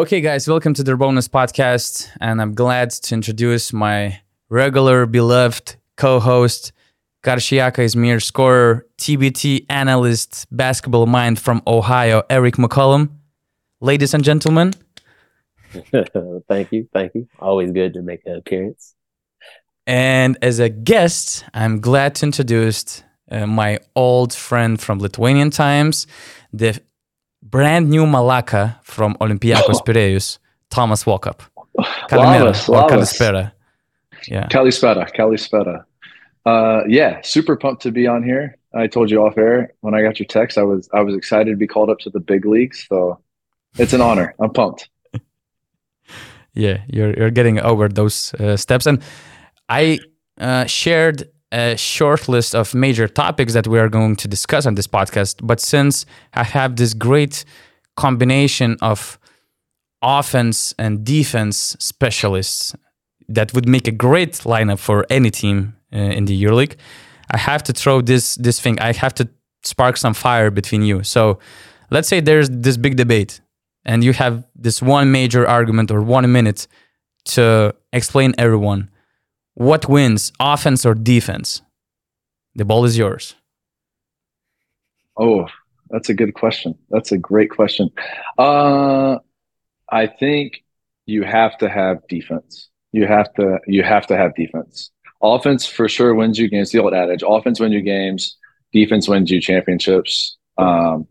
Okay, guys, welcome to the URBONUS podcast, and I'm glad to introduce my regular, beloved co-host, Karşıyaka Izmir scorer, TBT analyst, basketball mind from Ohio, Errick McCollum. Ladies and gentlemen, thank you, thank you. Always good to make an appearance. And as a guest, I'm glad to introduce uh, my old friend from Lithuanian times, the brand new Malaka from Olympiacos Piraeus, Thomas Walkup. Kalimera or Kalispera. Yeah. Kalispera, Kalispera. Uh, yeah, super pumped to be on here. I told you off air when I got your text. I was I was excited to be called up to the big leagues. So it's an honor. I'm pumped. yeah, you're you're getting over those uh, steps, and I uh, shared a short list of major topics that we are going to discuss on this podcast. But since I have this great combination of offense and defense specialists that would make a great lineup for any team uh, in the EuroLeague, I have to throw this this thing. I have to spark some fire between you. So let's say there's this big debate, and you have this one major argument or one minute to explain everyone what wins, offense or defense? The ball is yours. Oh, that's a good question. That's a great question. Uh, I think you have to have defense. You have to you have to have defense. Offense for sure wins you games. The old adage: offense wins you games, defense wins you championships. Um,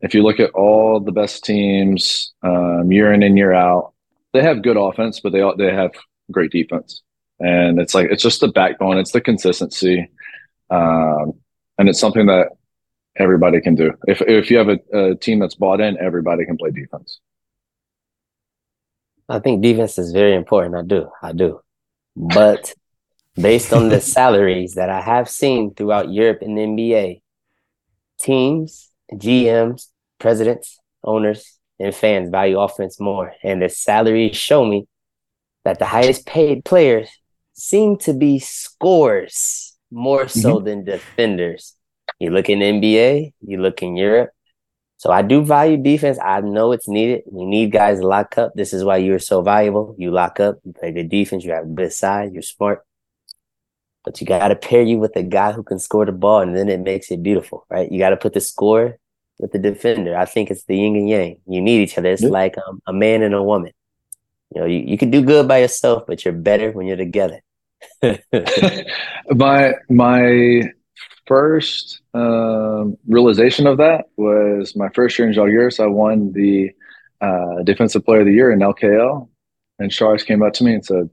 if you look at all the best teams um, year in and year out, they have good offense, but they they have great defense and it's like it's just the backbone it's the consistency um, and it's something that everybody can do. If if you have a, a, team that's bought in everybody can play defense. I think defense is very important. I do. I do. But based on the salaries that i have seen throughout europe and the nba teams gms presidents owners and fans value offense more. And the salaries show me that the highest paid players seem to be scorers more so mm-hmm. than defenders. You look in NBA, you look in Europe. So I do value defense. I know it's needed. We need guys to lock up. This is why you're so valuable. You lock up, you play good defense, you have good size, you're smart. But you got to pair you with a guy who can score the ball, and then it makes it beautiful, right? You got to put the score with the defender. I think it's the yin and yang. You need each other. It's like um, a man and a woman. You know, you, you can do good by yourself, but you're better when you're together. my my first um, realization of that was my first year in Žalgiris. I won the uh, Defensive Player of the Year in LKL, and Šaras came up to me and said,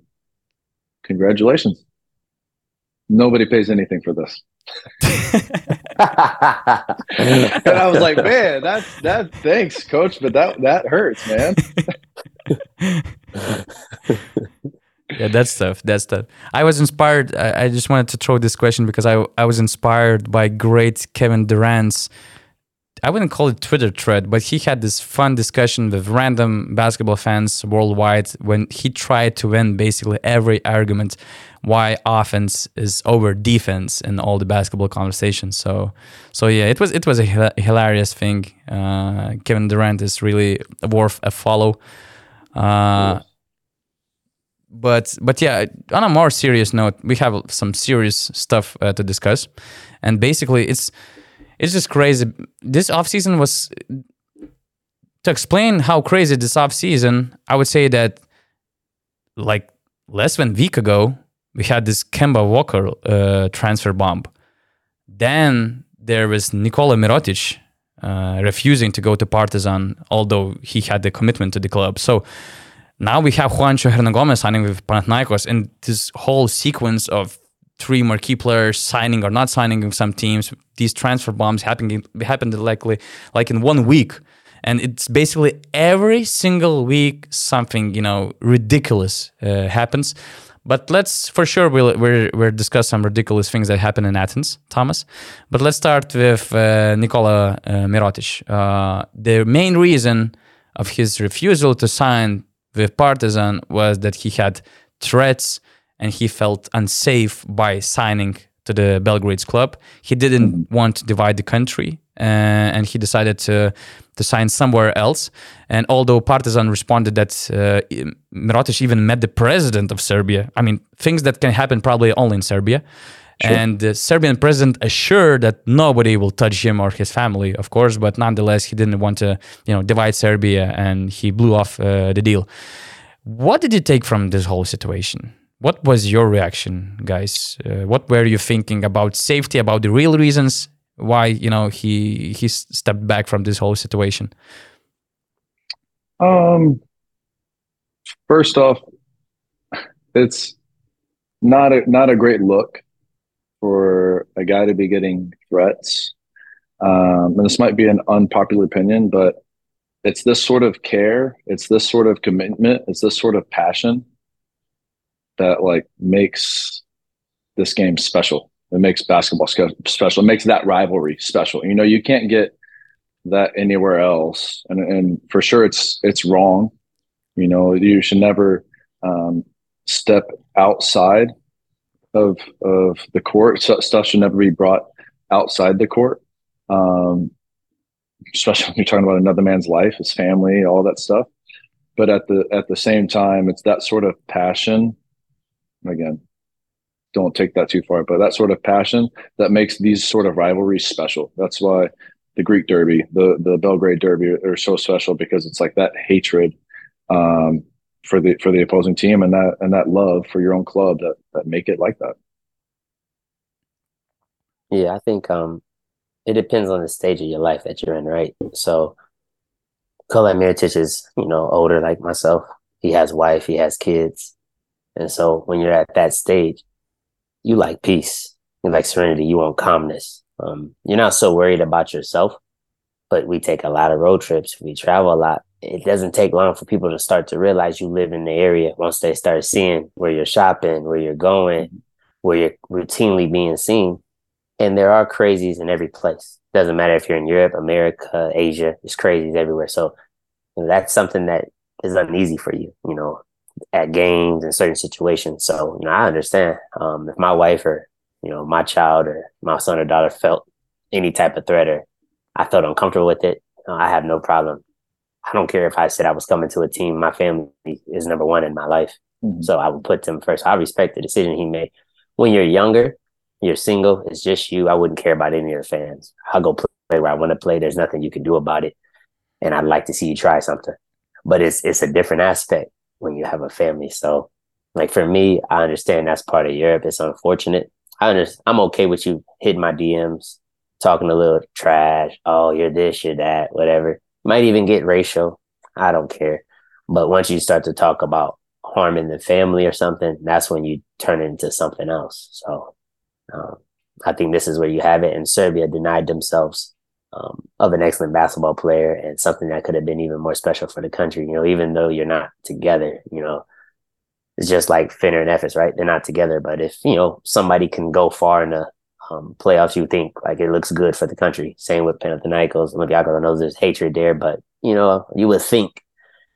"Congratulations! Nobody pays anything for this." and I was like, "Man, that's that. Thanks, coach, but that that hurts, man." yeah, that's tough. That's tough. I was inspired. I, I, just wanted to throw this question because I I was inspired by great Kevin Durant's. I wouldn't call it Twitter thread, but he had this fun discussion with random basketball fans worldwide when he tried to win basically every argument why offense is over defense in all the basketball conversations. So, so yeah, it was it was a hilarious thing. Uh, Kevin Durant is really worth a follow. Uh, but but yeah, on a more serious note, we have some serious stuff uh, to discuss, and basically, it's it's just crazy. This off season was to explain how crazy this off season. I would say that like less than a week ago, we had this Kemba Walker uh, transfer bomb. Then there was Nikola Mirotic uh, refusing to go to Partizan, although he had the commitment to the club. So now we have Juancho Hernangomez signing with Panathinaikos, and this whole sequence of three marquee players signing or not signing with some teams. These transfer bombs happening happened likely like in one week, and it's basically every single week something you know ridiculous uh, happens. But let's for sure we'll we'll, we'll discuss some ridiculous things that happen in Athens, Thomas. But let's start with uh, Nikola uh, Mirotic. Uh, the main reason of his refusal to sign with Partizan was that he had threats and he felt unsafe by signing to the Belgrade's club. He didn't mm-hmm. want to divide the country, uh, and he decided to to sign somewhere else. And although Partizan responded that uh, Mirotic even met the president of Serbia, I mean things that can happen probably only in Serbia. Sure. And the Serbian president assured that nobody will touch him or his family, of course, but nonetheless, he didn't want to, you know, divide Serbia, and he blew off uh, the deal. What did you take from this whole situation? What was your reaction, guys? Uh, what were you thinking about safety, about the real reasons why you know he he stepped back from this whole situation? Um, first off, it's not a not a great look for a guy to be getting threats. Um, and this might be an unpopular opinion, but it's this sort of care, it's this sort of commitment, it's this sort of passion that like makes this game special. It makes basketball special. It makes that rivalry special. You know, you can't get that anywhere else, and and for sure, it's it's wrong. You know, you should never um, step outside of of the court. Stuff should never be brought outside the court, um, especially when you're talking about another man's life, his family, all that stuff. But at the at the same time, it's that sort of passion. Again, don't take that too far, but that sort of passion that makes these sort of rivalries special. That's why the Greek Derby, the the Belgrade Derby, are so special because it's like that hatred um, for the for the opposing team and that and that love for your own club that that make it like that. Yeah, I think um it depends on the stage of your life that you're in, right? So Kola Mirotic is, you know, older like myself. He has wife, he has kids. And so when you're at that stage, you like peace, you like serenity, you want calmness. Um, you're not so worried about yourself, but we take a lot of road trips, we travel a lot it doesn't take long for people to start to realize you live in the area once they start seeing where you're shopping, where you're going, where you're routinely being seen. And there are crazies in every place. Doesn't matter if you're in Europe, America, Asia, there's crazies everywhere. So that's something that is uneasy for you, you know, at games and certain situations. So, you know, I understand. Um, if my wife or, you know, my child or my son or daughter felt any type of threat or I felt uncomfortable with it, know, I have no problem I don't care if I said I was coming to a team. My family is number one in my life. Mm-hmm. So I would put them first. I respect the decision he made. When you're younger, you're single, it's just you. I wouldn't care about any of the fans. I'll go play where I want to play. There's nothing you can do about it. And I'd like to see you try something. But it's it's a different aspect when you have a family. So like for me, I understand that's part of Europe. It's unfortunate. I understand I'm okay with you hitting my DMs, talking a little trash. Oh, you're this, you're that, whatever might even get racial. I don't care. But once you start to talk about harming the family or something, that's when you turn it into something else. So um, I think this is where you have it. And Serbia denied themselves um, of an excellent basketball player and something that could have been even more special for the country. You know, even though you're not together, you know, it's just like Fener and Efes, right? They're not together. But if, you know, somebody can go far in the um, playoffs, you think like it looks good for the country. Same with Panathinaikos, Olympiacos. I know there's hatred there, but you know, you would think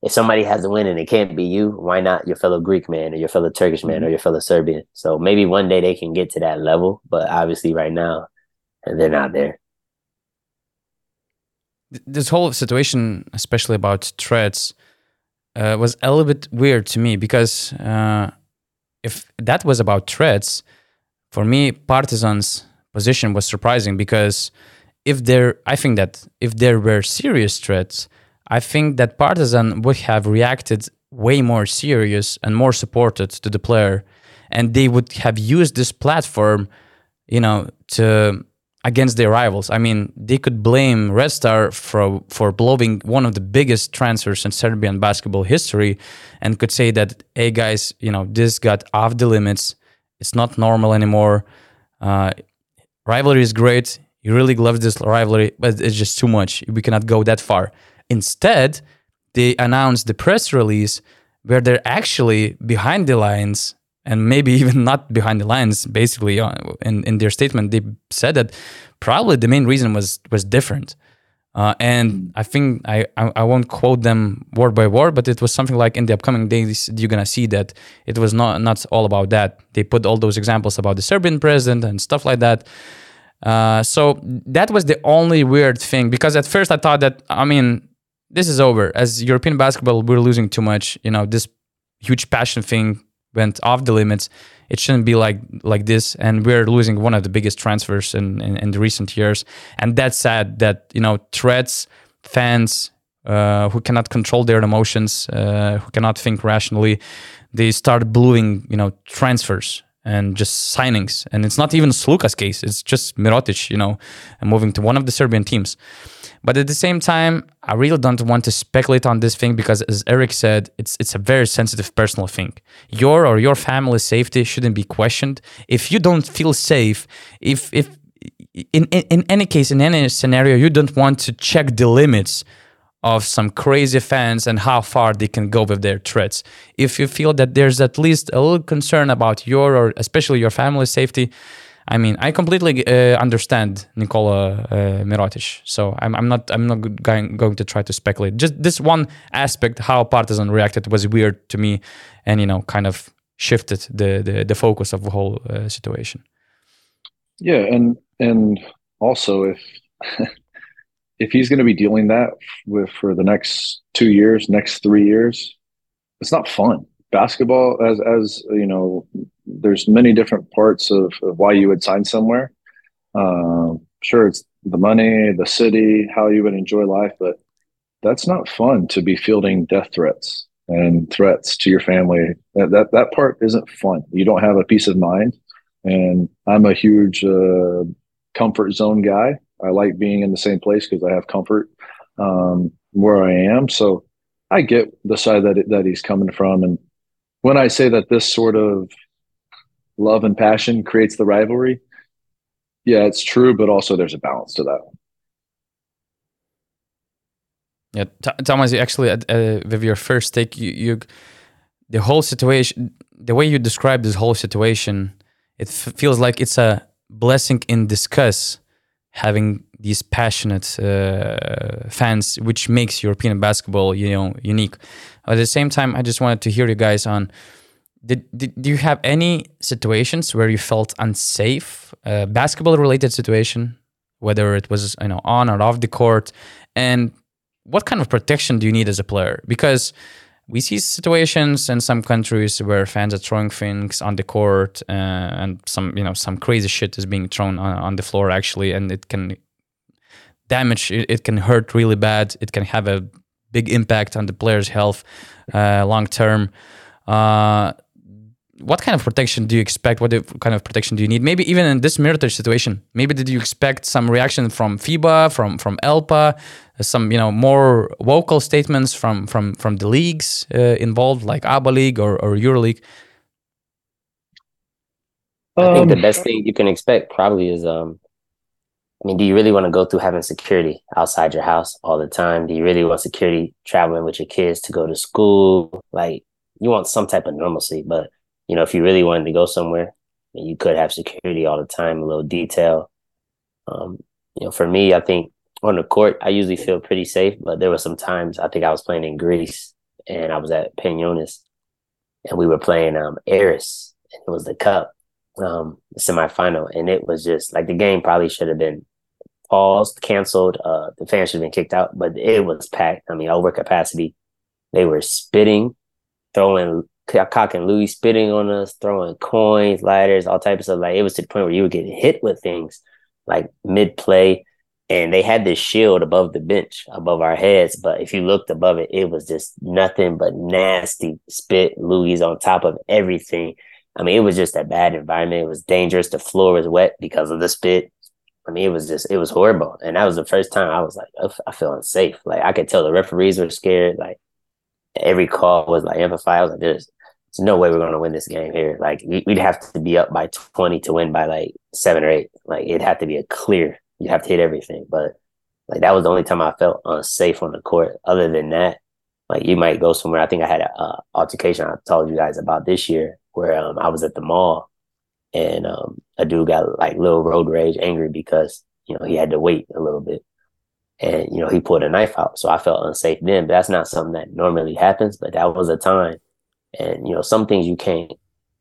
if somebody has a win and it can't be you, why not your fellow Greek man or your fellow Turkish man mm-hmm. or your fellow Serbian? So maybe one day they can get to that level, but obviously right now they're not there. This whole situation, especially about threats, uh, was a little bit weird to me because uh, if that was about threats, for me, Partizan's position was surprising because if there, I think that if there were serious threats, I think that Partizan would have reacted way more serious and more supported to the player, and they would have used this platform, you know, to against their rivals. I mean, they could blame Red Star for for blowing one of the biggest transfers in Serbian basketball history, and could say that, hey guys, you know, this got off the limits. It's not normal anymore. Uh, rivalry is great. You really love this rivalry, but it's just too much. We cannot go that far. Instead, they announced the press release where they're actually behind the lines and maybe even not behind the lines basically uh, in, in their statement they said that probably the main reason was was different Uh, and I think I, I, I won't quote them word by word, but it was something like in the upcoming days you're gonna see that it was not not all about that. They put all those examples about the Serbian president and stuff like that. Uh, so that was the only weird thing because at first I thought that I mean this is over as European basketball we're losing too much. You know this huge passion thing went off the limits. It shouldn't be like like this, and we're losing one of the biggest transfers in, in, in the recent years. And that's sad that you know threats, fans uh, who cannot control their emotions, uh, who cannot think rationally, they start bluing you know transfers and just signings. And it's not even Sloukas' case; it's just Mirotic, you know, moving to one of the Serbian teams. But at the same time, I really don't want to speculate on this thing because, as Errick said, it's it's a very sensitive personal thing. Your or your family's safety shouldn't be questioned. If you don't feel safe, if if in, in, in any case, in any scenario, you don't want to check the limits of some crazy fans and how far they can go with their threats. If you feel that there's at least a little concern about your or especially your family's safety, I mean, I completely uh, understand Nikola uh, Mirotic. So I'm, I'm not I'm not going going to try to speculate. Just this one aspect, how Partizan reacted, was weird to me, and you know, kind of shifted the the, the focus of the whole uh, situation. Yeah, and and also if if he's going to be dealing that with for the next two years, next three years, it's not fun. Basketball as as you know there's many different parts of, of why you would sign somewhere. Um, sure it's the money the city how you would enjoy life but that's not fun to be fielding death threats and threats to your family. That that, that part isn't fun. You don't have a peace of mind. And i'm a huge uh, comfort zone guy i like being in the same place because i have comfort um, where i am. So I get the side that that he's coming from, and when I say that this sort of love and passion creates the rivalry, yeah, it's true, but also there's a balance to that. Yeah, T- Thomas, actually, uh, with your first take, you, you, the whole situation, the way you describe this whole situation, it f- feels like it's a blessing in disguise having these passionate uh, fans, which makes European basketball, you know, unique. At the same time, I just wanted to hear you guys on. Did, did do you have any situations where you felt unsafe, uh, basketball related situation, whether it was you know on or off the court, and what kind of protection do you need as a player? Because we see situations in some countries where fans are throwing things on the court uh, and some you know some crazy shit is being thrown on, on the floor actually and it can damage it, it, can hurt really bad. It can have a big impact on the player's health uh, long term. Uh, what kind of protection do you expect? What kind of protection do you need? Maybe even in this military situation, maybe did you expect some reaction from FIBA, from from ELPA, some you know more vocal statements from from from the leagues uh, involved, like ABA League or or EuroLeague? I think the um, best thing you can expect probably is um I mean, do you really want to go through having security outside your house all the time? Do you really want security traveling with your kids to go to school? Like you want some type of normalcy, but you know, if you really wanted to go somewhere, you could have security all the time, a little detail. Um, you know, for me, I think on the court, I usually feel pretty safe, but there were some times I think I was playing in Greece and I was at Panionios and we were playing um Aris and it was the cup, um, the semifinal, and it was just like the game probably should have been paused, canceled, uh the fans should have been kicked out, but it was packed. I mean, over capacity. They were spitting, throwing Cock and Louis spitting on us, throwing coins, ladders, all types of stuff. Like it was to the point where you were getting hit with things like mid play. And they had this shield above the bench, above our heads. But if you looked above it, it was just nothing but nasty spit, Louis on top of everything. I mean, it was just a bad environment. It was dangerous. The floor was wet because of the spit. I mean, it was just, it was horrible. And that was the first time I was like, I feel unsafe. Like I could tell the referees were scared. Like every call was like amplified. I was like, there's, there's no way we're going to win this game here. Like we'd have to be up by 20 to win by like seven or eight. Like it'd have to be a clear. You have to hit everything. But like that was the only time I felt unsafe on the court. Other than that, like you might go somewhere. I think I had a altercation I told you guys about this year where um, I was at the mall and um, a dude got like little road rage, angry because you know he had to wait a little bit. and you know he pulled a knife out. So I felt unsafe then. But that's not something that normally happens. But that was a time, and you know some things you can't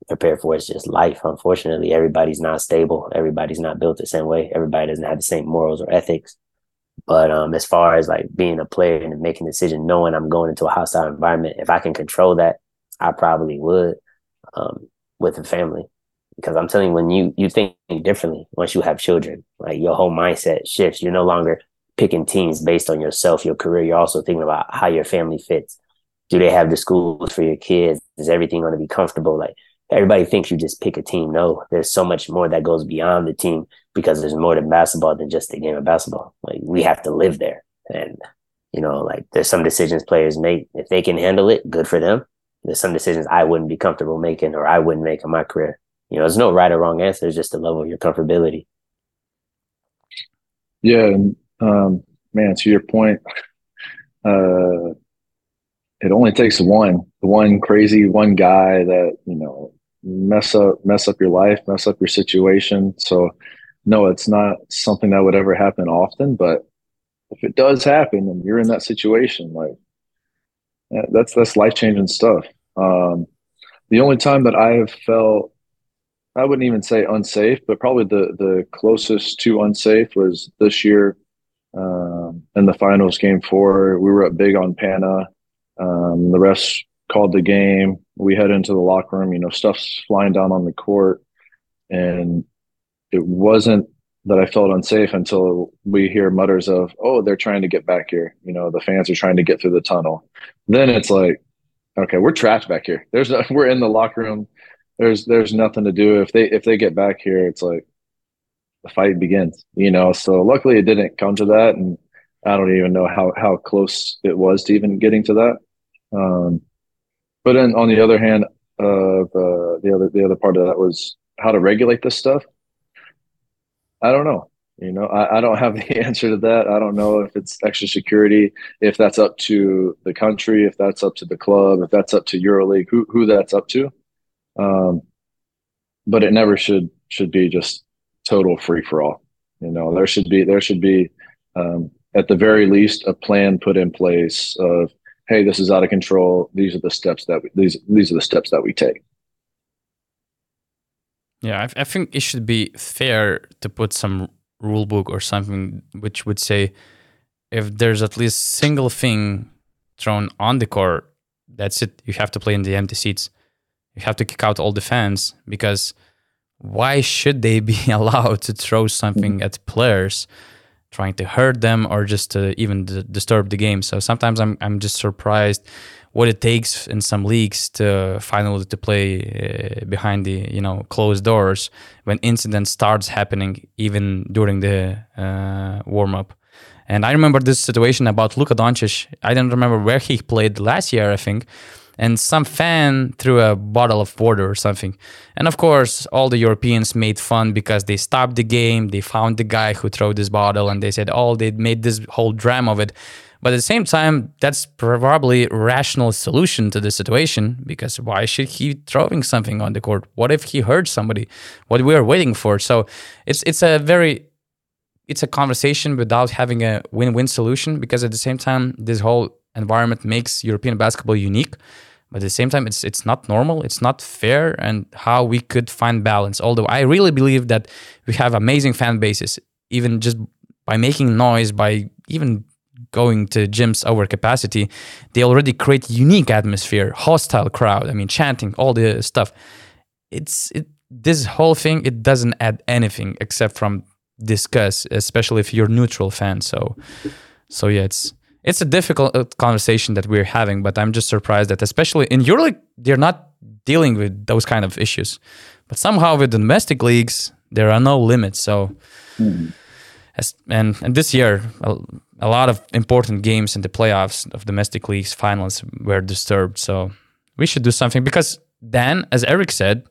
prepare for. It's just life. Unfortunately, everybody's not stable. Everybody's not built the same way. Everybody doesn't have the same morals or ethics. But um, as far as like being a player and making a decision, knowing I'm going into a hostile environment, if I can control that, I probably would um, with the family. Because I'm telling you, when you you think differently once you have children, like your whole mindset shifts. You're no longer picking teams based on yourself, your career. You're also thinking about how your family fits. Do they have the schools for your kids? Is everything going to be comfortable? Like everybody thinks you just pick a team. No, there's so much more that goes beyond the team because there's more to basketball than just the game of basketball. Like we have to live there. And, you know, like there's some decisions players make. If they can handle it, good for them. There's some decisions I wouldn't be comfortable making or I wouldn't make in my career. You know, there's no right or wrong answer. It's just the level of your comfortability. Yeah. Um, man, to your point, uh, it only takes one, one crazy one guy that, you know, mess up mess up your life, mess up your situation. So no, it's not something that would ever happen often, but if it does happen and you're in that situation, like that's that's life changing stuff. Um, the only time that I have felt, I wouldn't even say unsafe, but probably the the closest to unsafe was this year um, in the finals, game four. We were up big on Pana. Um, the refs called the game. We head into the locker room. You know, stuff's flying down on the court, and it wasn't that I felt unsafe until we hear mutters of, "Oh, they're trying to get back here." You know, the fans are trying to get through the tunnel. Then it's like, okay, we're trapped back here. There's we're in the locker room. There's there's nothing to do. If they if they get back here, it's like the fight begins. You know. So luckily, it didn't come to that, and I don't even know how how close it was to even getting to that. Um, but then on the other hand, uh, the the other the other part of that was how to regulate this stuff. I don't know. You know, I, I don't have the answer to that. I don't know if it's extra security, if that's up to the country, if that's up to the club, if that's up to EuroLeague, who who that's up to. Um, but it never should should be just total free for all. You know, there should be there should be um, at the very least a plan put in place of hey, this is out of control. These are the steps that we, these these are the steps that we take. Yeah, I, I think it should be fair to put some rule book or something which would say if there's at least single thing thrown on the court, that's it. You have to play in the empty seats. You have to kick out all the fans because why should they be allowed to throw something mm-hmm. at players, trying to hurt them or just to even d- disturb the game? So sometimes I'm I'm just surprised what it takes in some leagues to finally to play uh, behind the you know closed doors when incident starts happening even during the uh, warm up. And I remember this situation about Luka Doncic. I don't remember where he played last year, I think. And some fan threw a bottle of water or something. And of course, all the Europeans made fun because they stopped the game. They found the guy who threw this bottle and they said, oh, they made this whole drama of it. But at the same time, that's probably a rational solution to the situation because why should he throwing something on the court? What if he hurt somebody? What we are waiting for? So it's it's a very it's a conversation without having a win-win solution because at the same time, this whole environment makes European basketball unique. But at the same time, it's it's not normal, it's not fair, and how we could find balance. Although I really believe that we have amazing fan bases, even just by making noise, by even going to gyms over capacity, they already create unique atmosphere, hostile crowd. I mean, chanting, all the stuff. It's it, this whole thing. It doesn't add anything except from discuss, especially if you're neutral fan. So, so yeah, it's it's a difficult uh, conversation that we're having. But I'm just surprised that, especially in Euroleague, they're not dealing with those kind of issues. But somehow with domestic leagues, there are no limits. So. Mm-hmm. As, and, and this year, a lot of important games in the playoffs of domestic leagues finals were disturbed. So we should do something because then, as Errick said,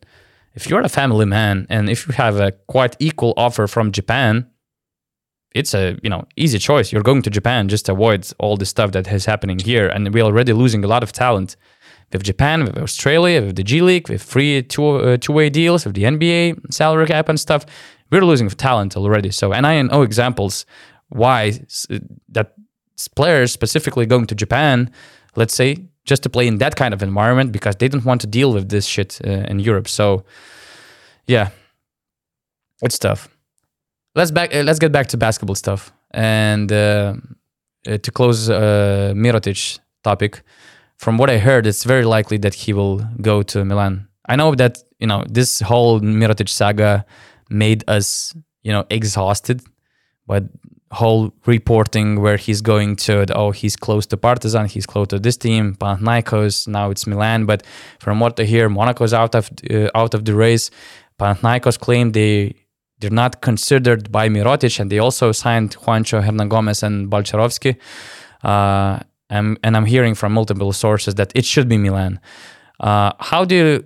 if you're a family man and if you have a quite equal offer from Japan, it's a you know easy choice. You're going to Japan just avoid all the stuff that is happening here, and we're already losing a lot of talent with Japan, with Australia, with the G League, with free two uh, two way deals, with the NBA salary cap and stuff. We're losing talent already. So, and I know examples why that players specifically going to Japan, let's say, just to play in that kind of environment because they don't want to deal with this shit uh, in Europe. So, yeah, it's tough. Let's back. Uh, let's get back to basketball stuff and uh, uh, to close uh, Mirotic topic. From what I heard, it's very likely that he will go to Milan. I know that you know this whole Mirotic saga made us you know exhausted, but whole reporting where he's going to oh he's close to Partizan, he's close to this team, Panathinaikos, now it's Milan. But from what I hear, Monaco's out of uh, out of the race. Panathinaikos claimed they they're not considered by Mirotic, and they also signed Juancho Hernangomez and Balcerowski. Uh, and, and I'm hearing from multiple sources that it should be Milan. Uh, how do you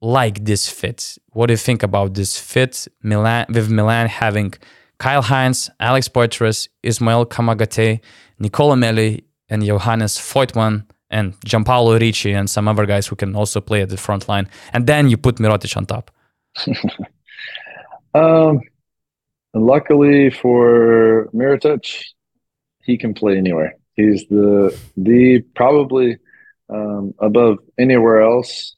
like this fit? What do you think about this fit? Milan with Milan having Kyle Hines, Alex Poythress, Ismail Kamagate, Nicola Melli, and Johannes Voigtmann, and Giampaolo Ricci, and some other guys who can also play at the front line. And then you put Mirotic on top. Um, and luckily for Mirotic, he can play anywhere. He's the the probably um, above anywhere else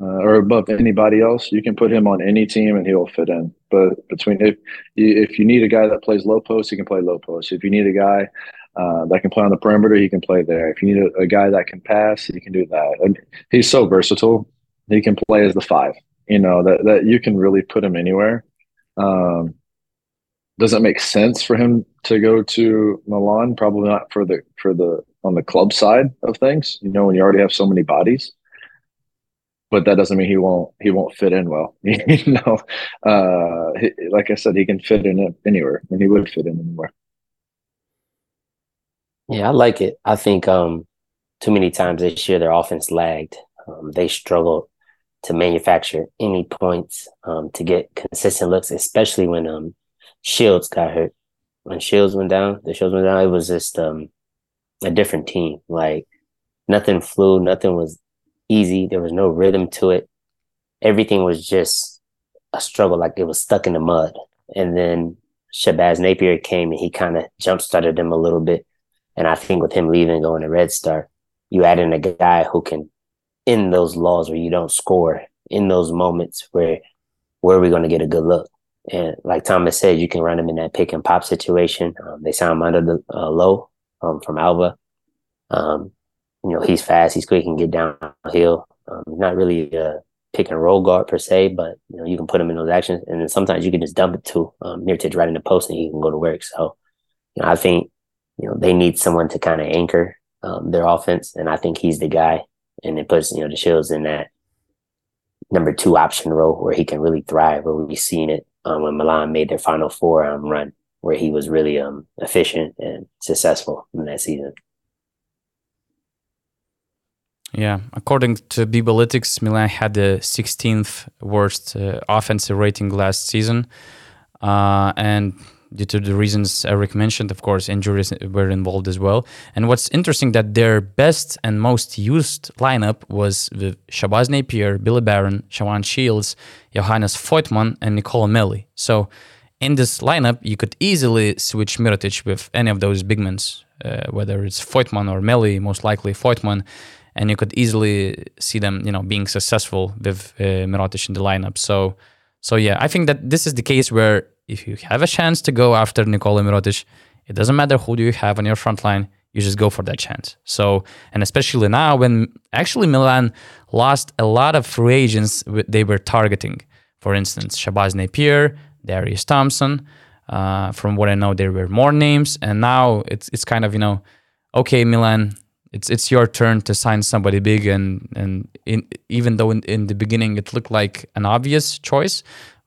uh, or above anybody else. You can put him on any team and he'll fit in. But between if you, if you need a guy that plays low post, he can play low post. If you need a guy uh, that can play on the perimeter, he can play there. If you need a, a guy that can pass, he can do that. And he's so versatile. He can play as the five. You know that that you can really put him anywhere. Um, does it make sense for him to go to Milan? Probably not for the for the on the club side of things. You know, when you already have so many bodies. But that doesn't mean he won't he won't fit in well. you know, uh, he, like I said, he can fit in anywhere, and he would fit in anywhere. Yeah, I like it. I think um, too many times this year their offense lagged. Um, they struggled to manufacture any points um, to get consistent looks, especially when um, Shields got hurt. When Shields went down, the Shields went down. It was just um, a different team. Like nothing flew, nothing was easy. There was no rhythm to it. Everything was just a struggle, like it was stuck in the mud. And then Shabazz Napier came and he kind of jump started them a little bit. And I think with him leaving, going to Red Star, you add in a guy who can in those laws where you don't score, in those moments where where are we going to get a good look? And like Thomas said, you can run him in that pick and pop situation. Um, they sound under the uh, low um, from Alva. Um, you know, he's fast, he's quick, he can get downhill. Um, not really a pick and roll guard per se, but you know, you can put him in those actions, and then sometimes you can just dump it to um, Mirotic right in the post, and he can go to work. So, you know, I think you know they need someone to kind of anchor um, their offense, and I think he's the guy and it puts you know the Shields in that number two option role where he can really thrive. Where we've seen it um, when Milan made their Final Four um, run, where he was really um, efficient and successful in that season. Yeah, according to Bibalytics, Milan had the 16th worst uh, offensive rating last season, uh, and due to the reasons Errick mentioned. Of course, injuries were involved as well. And what's interesting that their best and most used lineup was with Shabazz Napier, Billy Baron, Shavon Shields, Johannes Voigtmann, and Nicola Melli. So in this lineup, you could easily switch Mirotic with any of those big men, uh, whether it's Voigtmann or Melli, most likely Voigtmann. And you could easily see them, you know, being successful with uh, Mirotic in the lineup. So, so yeah, I think that this is the case where if you have a chance to go after Nikola Mirotic, it doesn't matter who do you have on your front line, you just go for that chance. So, and especially now when actually Milan lost a lot of free agents they were targeting. For instance, Shabazz Napier, Darius Thompson. Uh, from what I know, there were more names, and now it's it's kind of you know, okay, Milan, it's it's your turn to sign somebody big, and and in, even though in, in the beginning it looked like an obvious choice,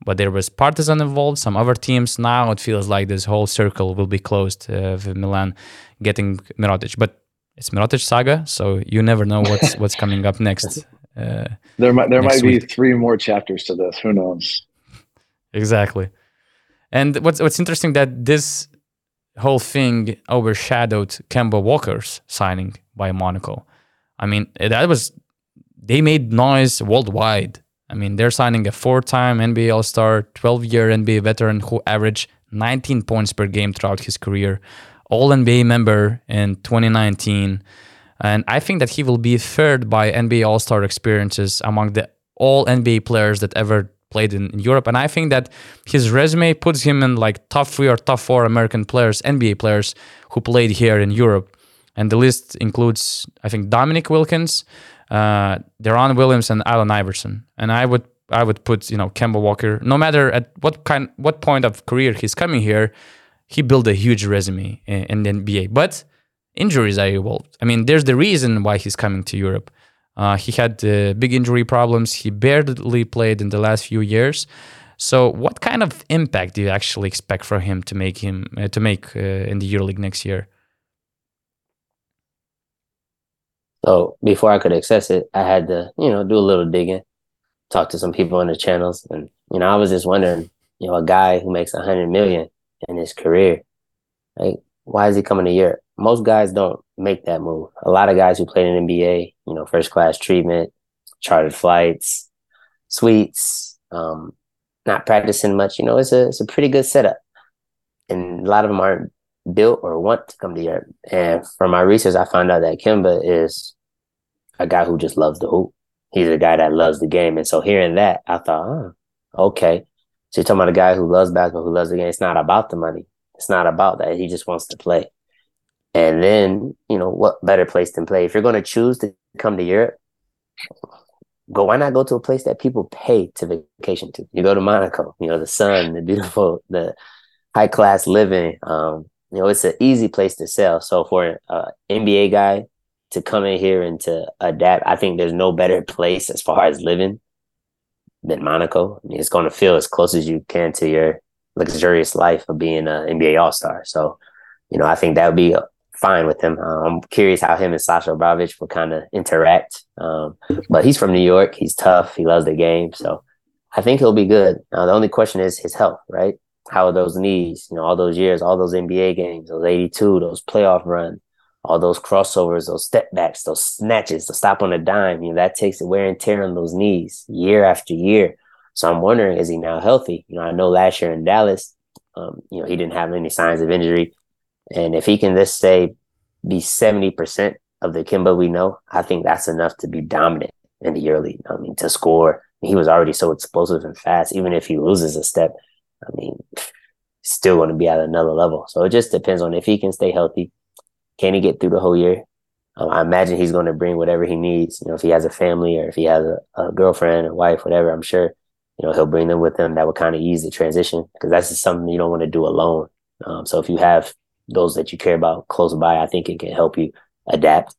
but there was Partizan involved, some other teams. Now it feels like this whole circle will be closed uh, with Milan getting Mirotic. But it's Mirotic saga, so you never know what's what's coming up next. Uh, there might there might week. be three more chapters to this. Who knows? Exactly. And what's what's interesting that this whole thing overshadowed Kemba Walker's signing by Monaco. I mean, that was they made noise worldwide I mean, they're signing a four time NBA All Star, 12 year NBA veteran who averaged 19 points per game throughout his career, All NBA member in 2019. And I think that he will be third by NBA All Star experiences among the all NBA players that ever played in, in, Europe. And I think that his resume puts him in like top three or top four American players, NBA players who played here in Europe. And the list includes, I think, Dominique Wilkins, uh, Deron Williams, and Allen Iverson. And I would I would put you know Kemba Walker. No matter at what kind what point of career he's coming here, he built a huge resume in, in the NBA. But injuries are involved. I mean, there's the reason why he's coming to Europe. Uh, he had uh, big injury problems. He barely played in the last few years. So, what kind of impact do you actually expect for him to make him uh, to make uh, in the EuroLeague next year? So, before I could access it, I had to, you know, do a little digging, talk to some people on the channels, and you know, I was just wondering, you know, a guy who makes a hundred million in his career, like, why is he coming to Europe? most guys don't make that move. A lot of guys who played in NBA, you know, first class treatment, chartered flights, suites, um, not practicing much. You know, it's a it's a pretty good setup, and a lot of them aren't built or want to come to Europe. And from my research, I found out that Kemba is a guy who just loves the hoop. He's a guy that loves the game, and so hearing that, I thought, oh, okay. So you're talking about a guy who loves basketball, who loves the game. It's not about the money. It's not about that. He just wants to play. And then, you know, what better place than play? If you're going to choose to come to Europe, go, why not go to a place that people pay to vacation to? You go to Monaco, you know, the sun, the beautiful, the high class living. Um, you know, it's an easy place to sell. So for an NBA guy to come in here and to adapt, I think there's no better place as far as living than Monaco. I mean, it's going to feel as close as you can to your luxurious life of being an NBA All Star. So, you know, I think that would be fine with him. Uh, I'm curious how him and Sasha Obradovic will kind of interact. Um, but he's from New York. He's tough. He loves the game. So I think he'll be good. Now, the only question is his health, right? How are those knees? You know, all those years, all those NBA games, those 82, those playoff runs, all those crossovers, those step backs, those snatches, the stop on a dime. You know, that takes wear and tear on those knees year after year. So I'm wondering, is he now healthy? You know, I know last year in Dallas, um, you know, he didn't have any signs of injury. And if he can just say be 70% of the Kemba we know, I think that's enough to be dominant in the EuroLeague. I mean, to score, he was already so explosive and fast. Even if he loses a step, I mean, still going to be at another level. So it just depends on if he can stay healthy. Can he get through the whole year? Um, I imagine he's going to bring whatever he needs. You know, if he has a family or if he has a, a girlfriend or wife, whatever, I'm sure, you know, he'll bring them with him. That would kind of ease the transition because that's just something you don't want to do alone. Um, so if you have those that you care about close by, I think it can help you adapt.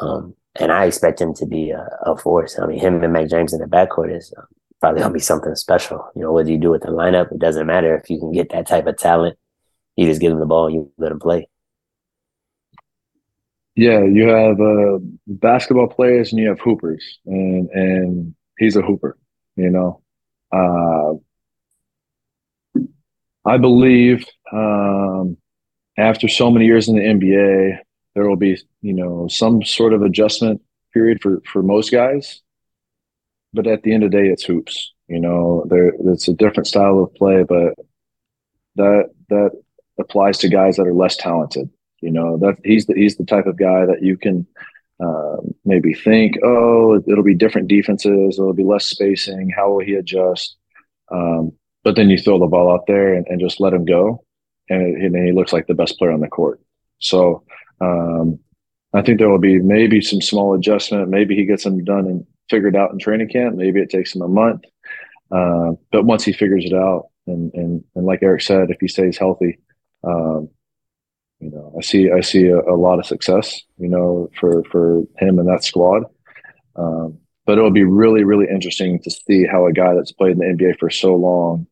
Um, and I expect him to be a, a, force. I mean, him and Mike James in the backcourt is um, probably gonna be something special. You know, what do you do with the lineup, it doesn't matter if you can get that type of talent. You just give them the ball and you let them play. Yeah, you have uh, basketball players and you have hoopers, and and he's a hooper. You know, uh, I believe um, after so many years in the NBA, there will be, you know, some sort of adjustment period for for most guys. But at the end of the day, it's hoops. You know, there it's a different style of play, but that that applies to guys that are less talented. You know, that he's the he's the type of guy that you can um, maybe think, oh, it'll be different defenses, it'll be less spacing. How will he adjust? Um, but then you throw the ball out there and, and just let him go and, and he looks like the best player on the court. So um, I think there will be maybe some small adjustment. Maybe he gets them done and figured out in training camp. Maybe it takes him a month. Uh, but once he figures it out, and and and like Errick said, if he stays healthy, um, you know, I see I see a, a, lot of success. You know, for for him and that squad. Um, but it'll be really really interesting to see how a guy that's played in the NBA for so long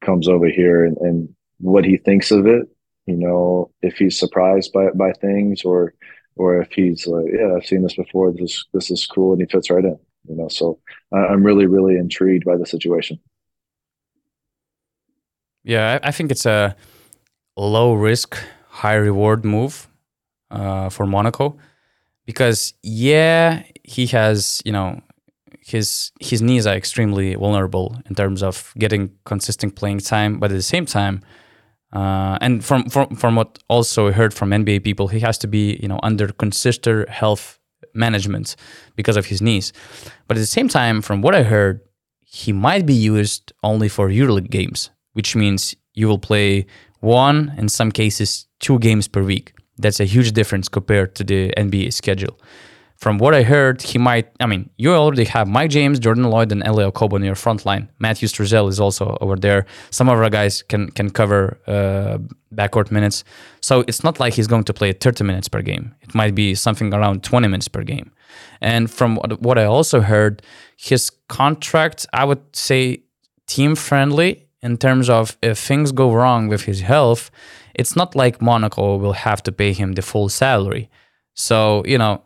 comes over here and, and what he thinks of it. You know, if he's surprised by by things, or or if he's like, yeah, I've seen this before. This this is cool, and he fits right in. You know, so I'm really really intrigued by the situation. Yeah, I think it's a low risk, high reward move uh, for Monaco because yeah, he has you know his his knees are extremely vulnerable in terms of getting consistent playing time, but at the same time, Uh, and from, from from what also heard from NBA people, he has to be you know under consistent health management because of his knees. But at the same time, from what I heard, he might be used only for EuroLeague games, which means you will play one, in some cases, two games per week. That's a huge difference compared to the NBA schedule. From what I heard, he might. I mean, you already have Mike James, Jordan Loyd, and Elie Okobo on your front line. Matthew Strazel is also over there. Some of our guys can can cover uh, backcourt minutes. So it's not like he's going to play 30 minutes per game. It might be something around 20 minutes per game. And from what I also heard, his contract, I would say, team friendly in terms of if things go wrong with his health, it's not like Monaco will have to pay him the full salary. So, you know,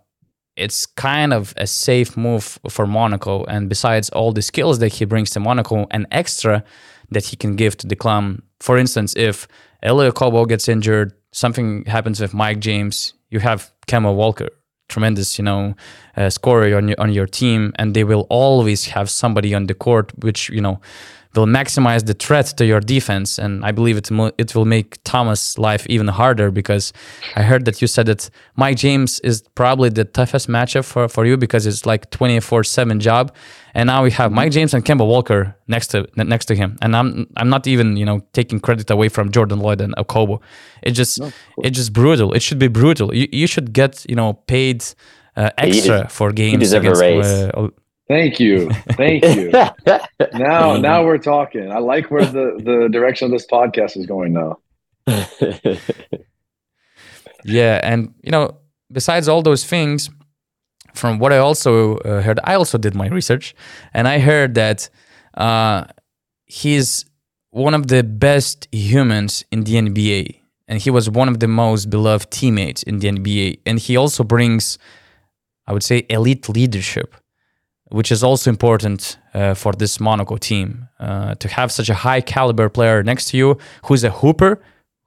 it's kind of a safe move for Monaco. And besides all the skills that he brings to Monaco, an extra that he can give to the club. For instance, if Elie Okobo gets injured, something happens with Mike James, you have Kemba Walker, tremendous, you know, uh, scorer on your, on your team, and they will always have somebody on the court, which you know will maximize the threat to your defense. And I believe it, it will make Thomas' life even harder because I heard that you said that Mike James is probably the toughest matchup for, for you because it's like 24 7 job. And now we have Mike James and Kemba Walker next to next to him. And I'm I'm not even, you know, taking credit away from Jordan Loyd and Okobo. It just no, it's just brutal. It should be brutal. You, you should get, you know, paid uh, extra for games against uh, Thank you. Thank you. now now we're talking. I like where the, the direction of this podcast is going now. yeah, and you know, besides all those things, from what I also uh, heard, I also did my research, and I heard that uh, he's one of the best humans in the NBA, and he was one of the most beloved teammates in the NBA, and he also brings, I would say, elite leadership which is also important uh, for this Monaco team uh, to have such a high caliber player next to you who's a hooper,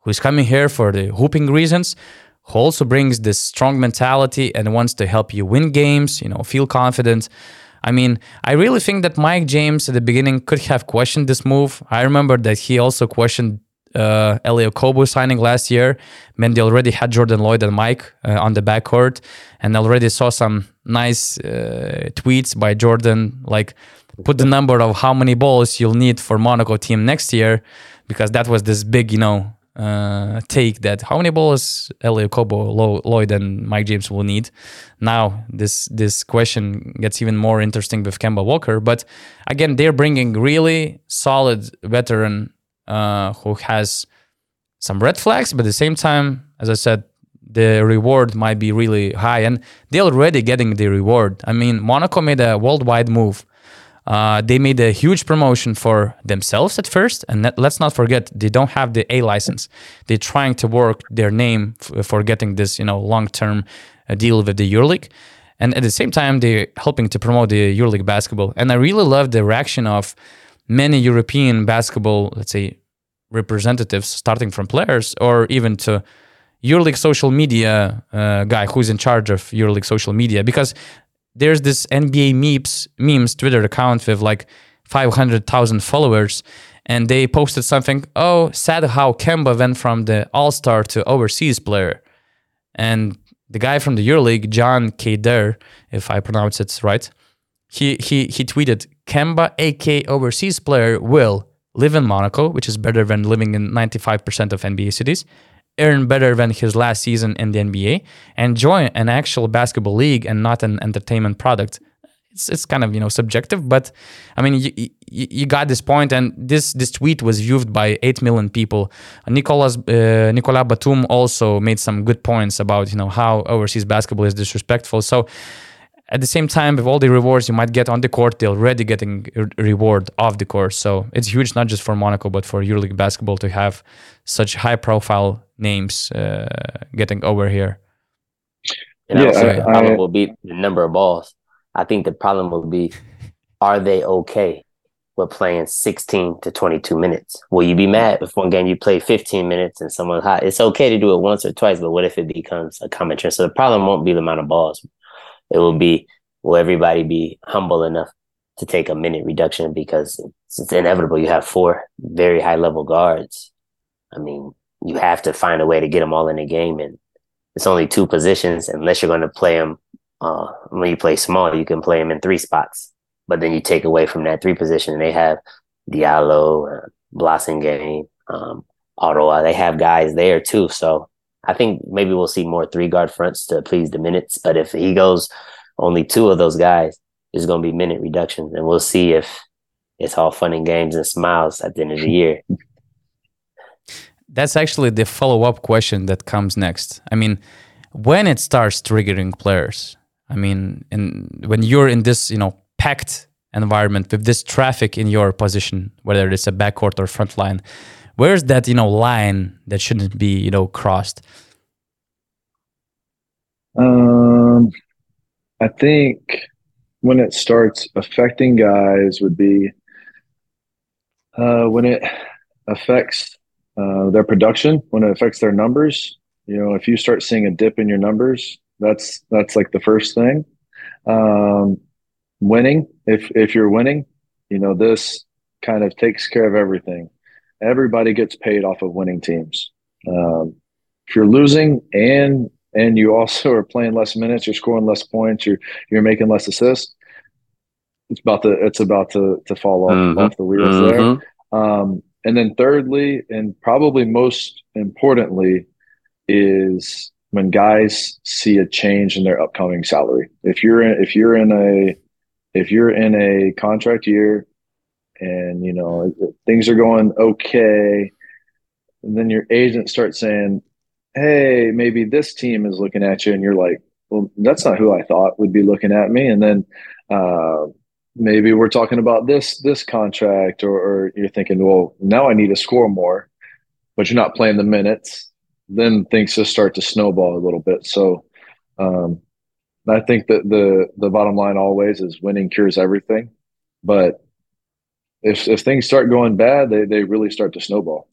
who's coming here for the hooping reasons, who also brings this strong mentality and wants to help you win games, you know, feel confident. I mean, I really think that Mike James at the beginning could have questioned this move. I remember that he also questioned uh, Okobo signing last year. Man, they already had Jordan Loyd and Mike uh, on the backcourt, and already saw some nice uh, tweets by Jordan, like put the number of how many balls you'll need for Monaco team next year, because that was this big, you know, uh, take that how many balls Elie Okobo, Loyd, and Mike James will need. Now this this question gets even more interesting with Kemba Walker, but again they're bringing really solid veteran uh, who has some red flags, but at the same time, as I said, the reward might be really high, and they're already getting the reward. I mean, Monaco made a worldwide move. Uh, they made a huge promotion for themselves at first, and let's not forget they don't have the A license. They're trying to work their name f- for getting this, you know, long-term uh, deal with the EuroLeague, and at the same time they're helping to promote the EuroLeague basketball. And I really love the reaction of many European basketball, let's say, representatives, starting from players or even to EuroLeague social media uh, guy who's in charge of EuroLeague social media, because there's this NBA memes memes Twitter account with like 500,000 followers, and they posted something. Oh, sad how Kemba went from the All Star to overseas player, and the guy from the EuroLeague, John Kader, if I pronounce it right, he he he tweeted Kemba, AK overseas player, will live in Monaco, which is better than living in 95% of NBA cities, earn better than his last season in the NBA, and join an actual basketball league and not an entertainment product. It's, it's kind of you know subjective, but I mean you, you, you got this point, and this this tweet was viewed by eight million people. Nicolas uh, Nicolas Batum also made some good points about you know how overseas basketball is disrespectful. So at the same time, with all the rewards you might get on the court, they're already getting a reward off the court. So it's huge, not just for Monaco, but for EuroLeague basketball to have such high-profile names uh, getting over here. And yeah, I the problem will be the number of balls. I think the problem will be, are they okay with playing 16 to 22 minutes? Will you be mad if one game you play 15 minutes and someone's hot? It's okay to do it once or twice, but what if it becomes a common trend? So the problem won't be the amount of balls it will be will everybody be humble enough to take a minute reduction? Because it's, it's inevitable. You have four very high level guards. I mean, you have to find a way to get them all in the game, and it's only two positions. Unless you're going to play them. Uh, when you play small, you can play them in three spots, but then you take away from that three position, and they have Diallo, uh, Blossomgame, um, Ouattara. They have guys there too, so I think maybe we'll see more three guard fronts to please the minutes. But if he goes only two of those guys, there's going to be minute reductions, and we'll see if it's all fun and games and smiles at the end of the year. That's actually the follow up question that comes next. I mean, when it starts triggering players, I mean, and when you're in this, you know, packed environment with this traffic in your position, whether it's a backcourt or front line, where's that, you know, line that shouldn't be, you know, crossed? Um, I think when it starts affecting guys would be uh, when it affects uh, their production, when it affects their numbers. You know, if you start seeing a dip in your numbers, that's that's like the first thing. Um, winning, if if you're winning, you know this kind of takes care of everything. Everybody gets paid off of winning teams. Um, if you're losing and and you also are playing less minutes, you're scoring less points, you're you're making less assists. It's about to it's about to to fall off mm-hmm. off the wheels mm-hmm. there. Um, and then thirdly, and probably most importantly, is when guys see a change in their upcoming salary. If you're in, if you're in a if you're in a contract year and you know things are going okay, and then your agent starts saying, "Hey, maybe this team is looking at you," and you're like, "Well, that's not who I thought would be looking at me." And then uh, maybe we're talking about this this contract, or, or you're thinking, "Well, now I need to score more," but you're not playing the minutes. Then things just start to snowball a little bit. So. Um, I think that the the bottom line always is winning cures everything. But if if things start going bad, they they really start to snowball.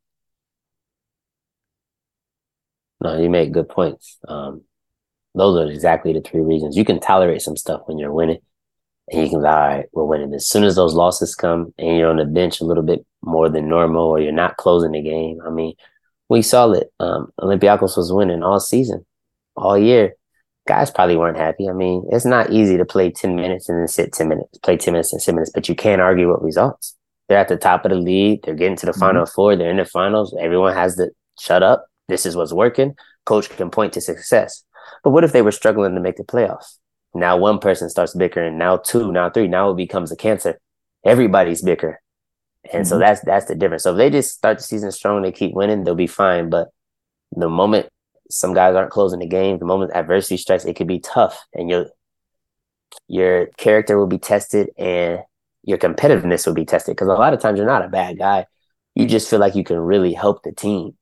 No, you make good points. Um, those are exactly the three reasons. You can tolerate some stuff when you're winning, and you can be all right, we're winning. As soon as those losses come, and you're on the bench a little bit more than normal, or you're not closing the game. I mean, we saw it. Um, Olympiacos was winning all season, all year. Guys probably weren't happy. I mean, it's not easy to play 10 minutes and then sit 10 minutes, play 10 minutes and 10 minutes, but you can't argue with results. They're at the top of the league. They're getting to the mm-hmm. final four. They're in the finals. Everyone has to shut up. This is what's working. Coach can point to success. But what if they were struggling to make the playoffs? Now one person starts bickering. Now two. Now three. Now it becomes a cancer. Everybody's bicker, and mm-hmm. so that's that's the difference. So if they just start the season strong, they keep winning, they'll be fine. But the moment some guys aren't closing the game, the moment adversity strikes, it could be tough, and your your character will be tested, and your competitiveness will be tested because a lot of times you're not a bad guy. You just feel like you can really help the team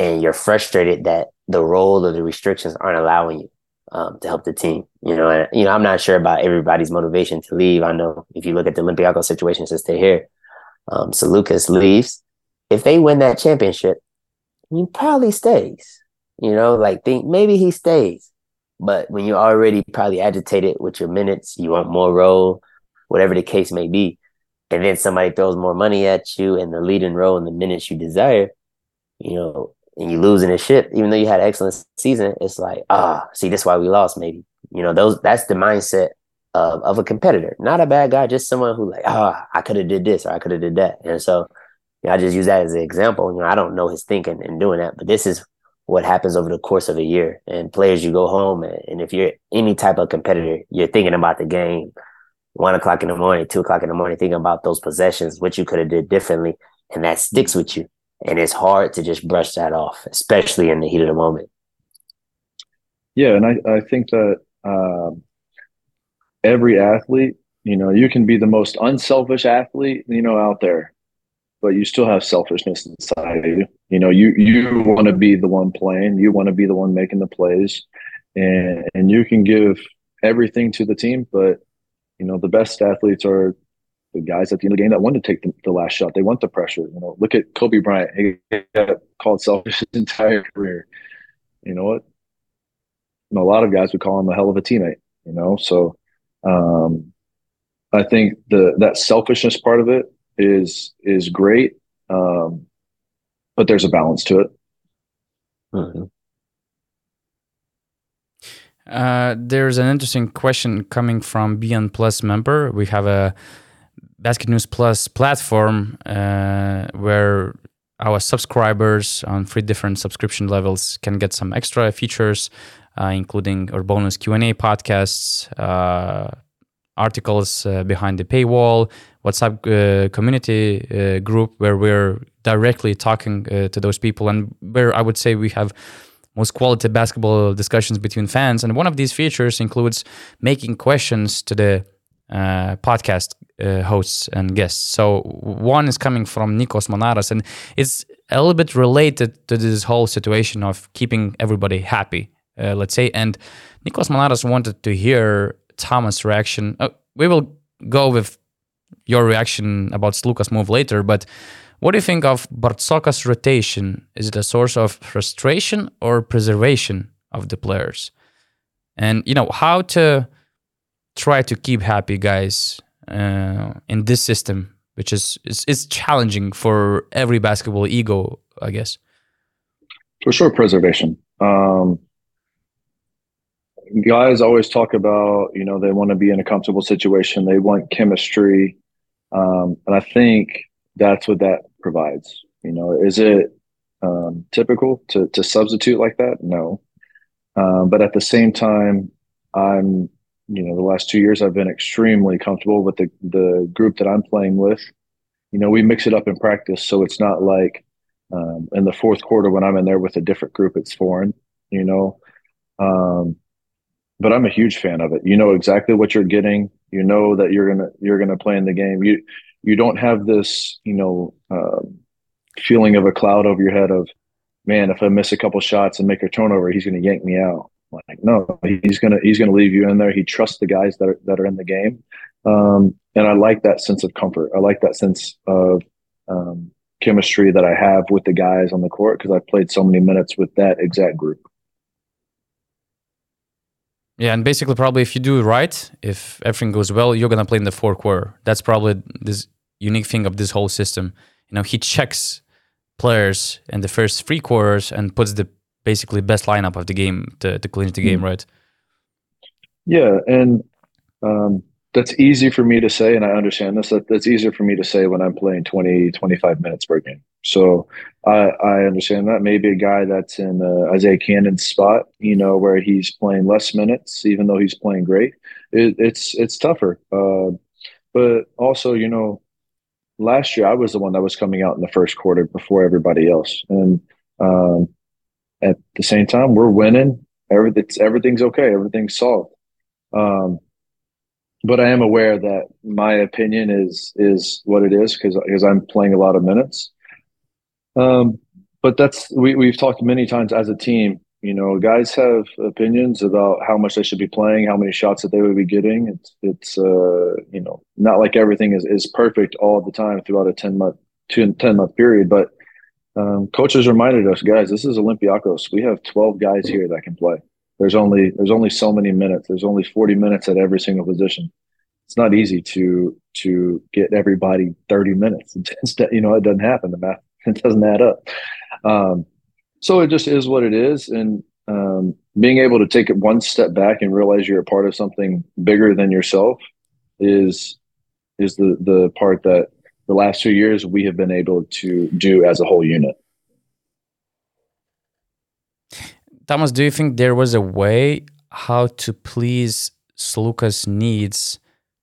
and you're frustrated that the role or the restrictions aren't allowing you um, to help the team. You know, and you know, I'm not sure about everybody's motivation to leave. I know if you look at the Olympiacos situation since they're here, um, Sloukas leaves. If they win that championship, he probably stays. You know, like think maybe he stays. But when you're already probably agitated with your minutes, you want more role whatever the case may be. And then somebody throws more money at you and the leading role in the minutes you desire, you know, and you in a ship, even though you had an excellent season, it's like, ah, see, that's why we lost, maybe. You know, those that's the mindset of, of a competitor, not a bad guy, just someone who like, ah, I could have did this or I could have did that. And so you know, I just use that as an example. You know, I don't know his thinking and doing that, but this is what happens over the course of a year. And players, you go home, and, and if you're any type of competitor, you're thinking about the game one o'clock in the morning, two o'clock in the morning, thinking about those possessions, what you could have did differently, and that sticks with you. And it's hard to just brush that off, especially in the heat of the moment. Yeah, and I, I think that um, every athlete, you know, you can be the most unselfish athlete, you know, out there, but you still have selfishness inside you. You know, you you want to be the one playing, you want to be the one making the plays, and and you can give everything to the team, but you know, the best athletes are the guys at the end of the game that want to take the, the last shot. They want the pressure. You know, look at Kobe Bryant. He got called selfish his entire career. You know what? A lot of guys would call him a hell of a teammate. You know, so um, I think the that selfishness part of it is is great. Um, but there's a balance to it. Mhm. Uh, there's an interesting question coming from BN Plus member. We have a Basket News Plus platform uh, where our subscribers on three different subscription levels can get some extra features, uh, including our bonus Q and A podcasts, uh, articles uh, behind the paywall, WhatsApp uh, community uh, group where we're directly talking uh, to those people, and where I would say we have most quality basketball discussions between fans. And one of these features includes making questions to the uh, podcast uh, hosts and guests. So one is coming from Nikos Monaras, and it's a little bit related to this whole situation of keeping everybody happy, uh, let's say. And Nikos Monaras wanted to hear Thomas' reaction. We will go with your reaction about Sloukas' move later, but what do you think of Bartzokas' rotation? Is it a source of frustration or preservation of the players? And you know how to try to keep happy guys uh, in this system, which is, is challenging for every basketball ego, I guess. For sure, preservation. Um, guys always talk about, you know, they want to be in a comfortable situation. They want chemistry. Um, and I think that's what that provides. You know, is it um, typical to, to substitute like that? No. Um, but at the same time, I'm, you know, the last two years I've been extremely comfortable with the, the group that I'm playing with. You know, we mix it up in practice. So it's not like um, in the fourth quarter when I'm in there with a different group, it's foreign, you know. Um, but I'm a huge fan of it. You know exactly what you're getting. You know that you're gonna you're gonna play in the game. You you don't have this you know uh, feeling of a cloud over your head of man if I miss a couple shots and make a turnover he's gonna yank me out. Like no, he's gonna he's gonna leave you in there. He trusts the guys that are that are in the game, um, and I like that sense of comfort. I like that sense of um, chemistry that I have with the guys on the court because I've played so many minutes with that exact group. Yeah, and basically, probably if you do it right, if everything goes well, you're gonna play in the fourth quarter. That's probably this unique thing of this whole system. You know, he checks players in the first three quarters and puts the basically best lineup of the game to, to clinch the game, Mm. right? Yeah, and um, that's easy for me to say, and I understand this. That that's easier for me to say when I'm playing 20, 25 minutes per game. So I I understand that. Maybe a guy that's in uh, Isaiah Canaan's spot, you know, where he's playing less minutes, even though he's playing great. It, it's it's tougher. Uh, but also, you know, last year I was the one that was coming out in the first quarter before everybody else, and um, at the same time, we're winning. Everything's everything's okay. Everything's solved. Um, but I am aware that my opinion is is what it is because because I'm playing a lot of minutes. Um, but that's we we've talked many times as a team. You know, guys have opinions about how much they should be playing, how many shots that they would be getting. It's it's uh, you know not like everything is is perfect all the time throughout a ten month two, 10 month period, but um, coaches reminded us, guys, this is Olympiacos. We have 12 guys here that can play. There's only there's only so many minutes. There's only 40 minutes at every single position. It's not easy to to get everybody 30 minutes. You know, it doesn't happen. The math it doesn't add up. Um, so it just is what it is, and um, being able to take it one step back and realize you're a part of something bigger than yourself is is the the part that the last two years we have been able to do as a whole unit. Thomas, do you think there was a way how to please Sloukas' needs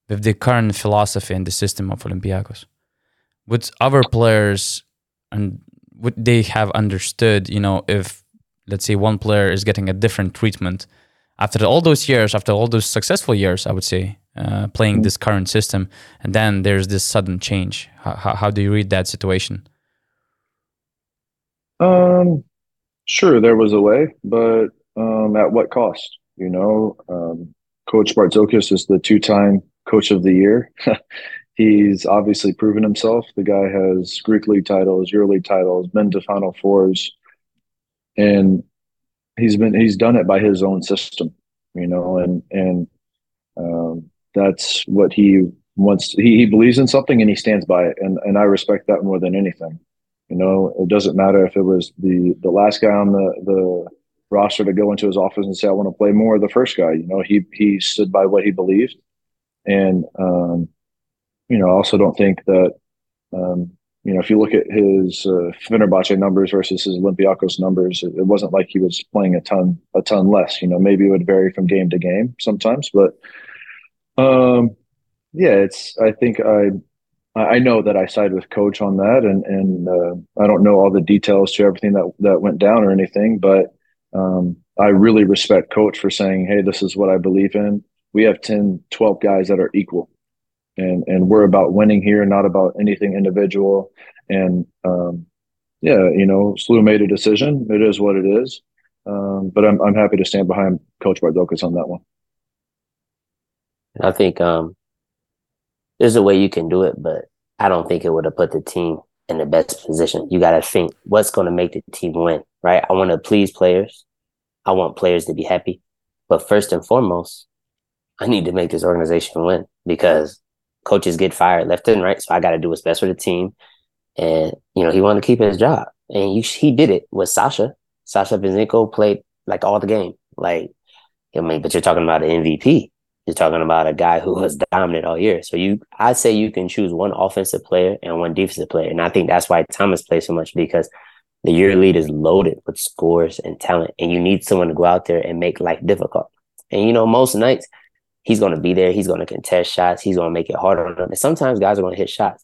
with the current philosophy and the system of Olympiacos? Would other players and would they have understood, you know, if let's say one player is getting a different treatment after all those years, after all those successful years, I would say, uh, playing this current system, and then there's this sudden change. How, how, how do you read that situation? Um, sure, there was a way, but um, at what cost? You know, um, Coach Bartzokas is the two-time Coach of the Year. He's obviously proven himself. The guy has Greek League titles, EuroLeague titles, been to Final Fours, and he's been he's done it by his own system. You know, and and um, that's what he wants. He, he believes in something and he stands by it, and and I respect that more than anything. You know, it doesn't matter if it was the the last guy on the the roster to go into his office and say, "I want to play more." The first guy, you know, he he stood by what he believed, and um, you know, I also don't think that um, you know if you look at his uh, Fenerbahce numbers versus his Olympiacos numbers, it, it, wasn't like he was playing a ton a ton less. You know, maybe it would vary from game to game sometimes, but um, yeah, it's. I think I I know that I side with coach on that, and and uh, I don't know all the details to everything that that went down or anything, but um, I really respect coach for saying, "Hey, this is what I believe in." We have 10, 12 guys that are equal, and and we're about winning here, not about anything individual. And um, yeah, you know, SLU made a decision. It is what it is. Um, but I'm I'm happy to stand behind Coach Bartzokas on that one. I think um, there's a way you can do it, but I don't think it would have put the team in the best position. You got to think what's going to make the team win, right? I want to please players. I want players to be happy. But first and foremost, I need to make this organization win because coaches get fired left and right. So I got to do what's best for the team. And, you know, he wanted to keep his job. And you, he did it with Sasha. Sasha Vezenkov played like all the game. Like, I mean, but you're talking about an MVP. You're talking about a guy who was dominant all year. So you, I say you can choose one offensive player and one defensive player, and I think that's why Thomas plays so much because the EuroLeague is loaded with scores and talent, and you need someone to go out there and make life difficult. And you know, most nights he's going to be there. He's going to contest shots. He's going to make it harder on them. And sometimes guys are going to hit shots,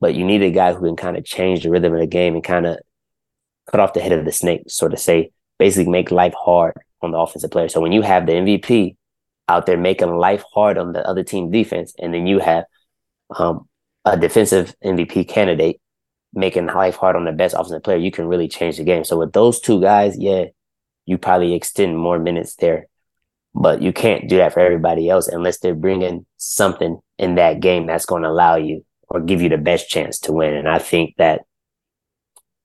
but you need a guy who can kind of change the rhythm of the game and kind of cut off the head of the snake, so to say, basically make life hard on the offensive player. So when you have the MVP out there making life hard on the other team defense, and then you have um, a defensive MVP candidate making life hard on the best offensive player, you can really change the game. So with those two guys, yeah, you probably extend more minutes there, but you can't do that for everybody else unless they're bringing something in that game that's going to allow you or give you the best chance to win. And I think that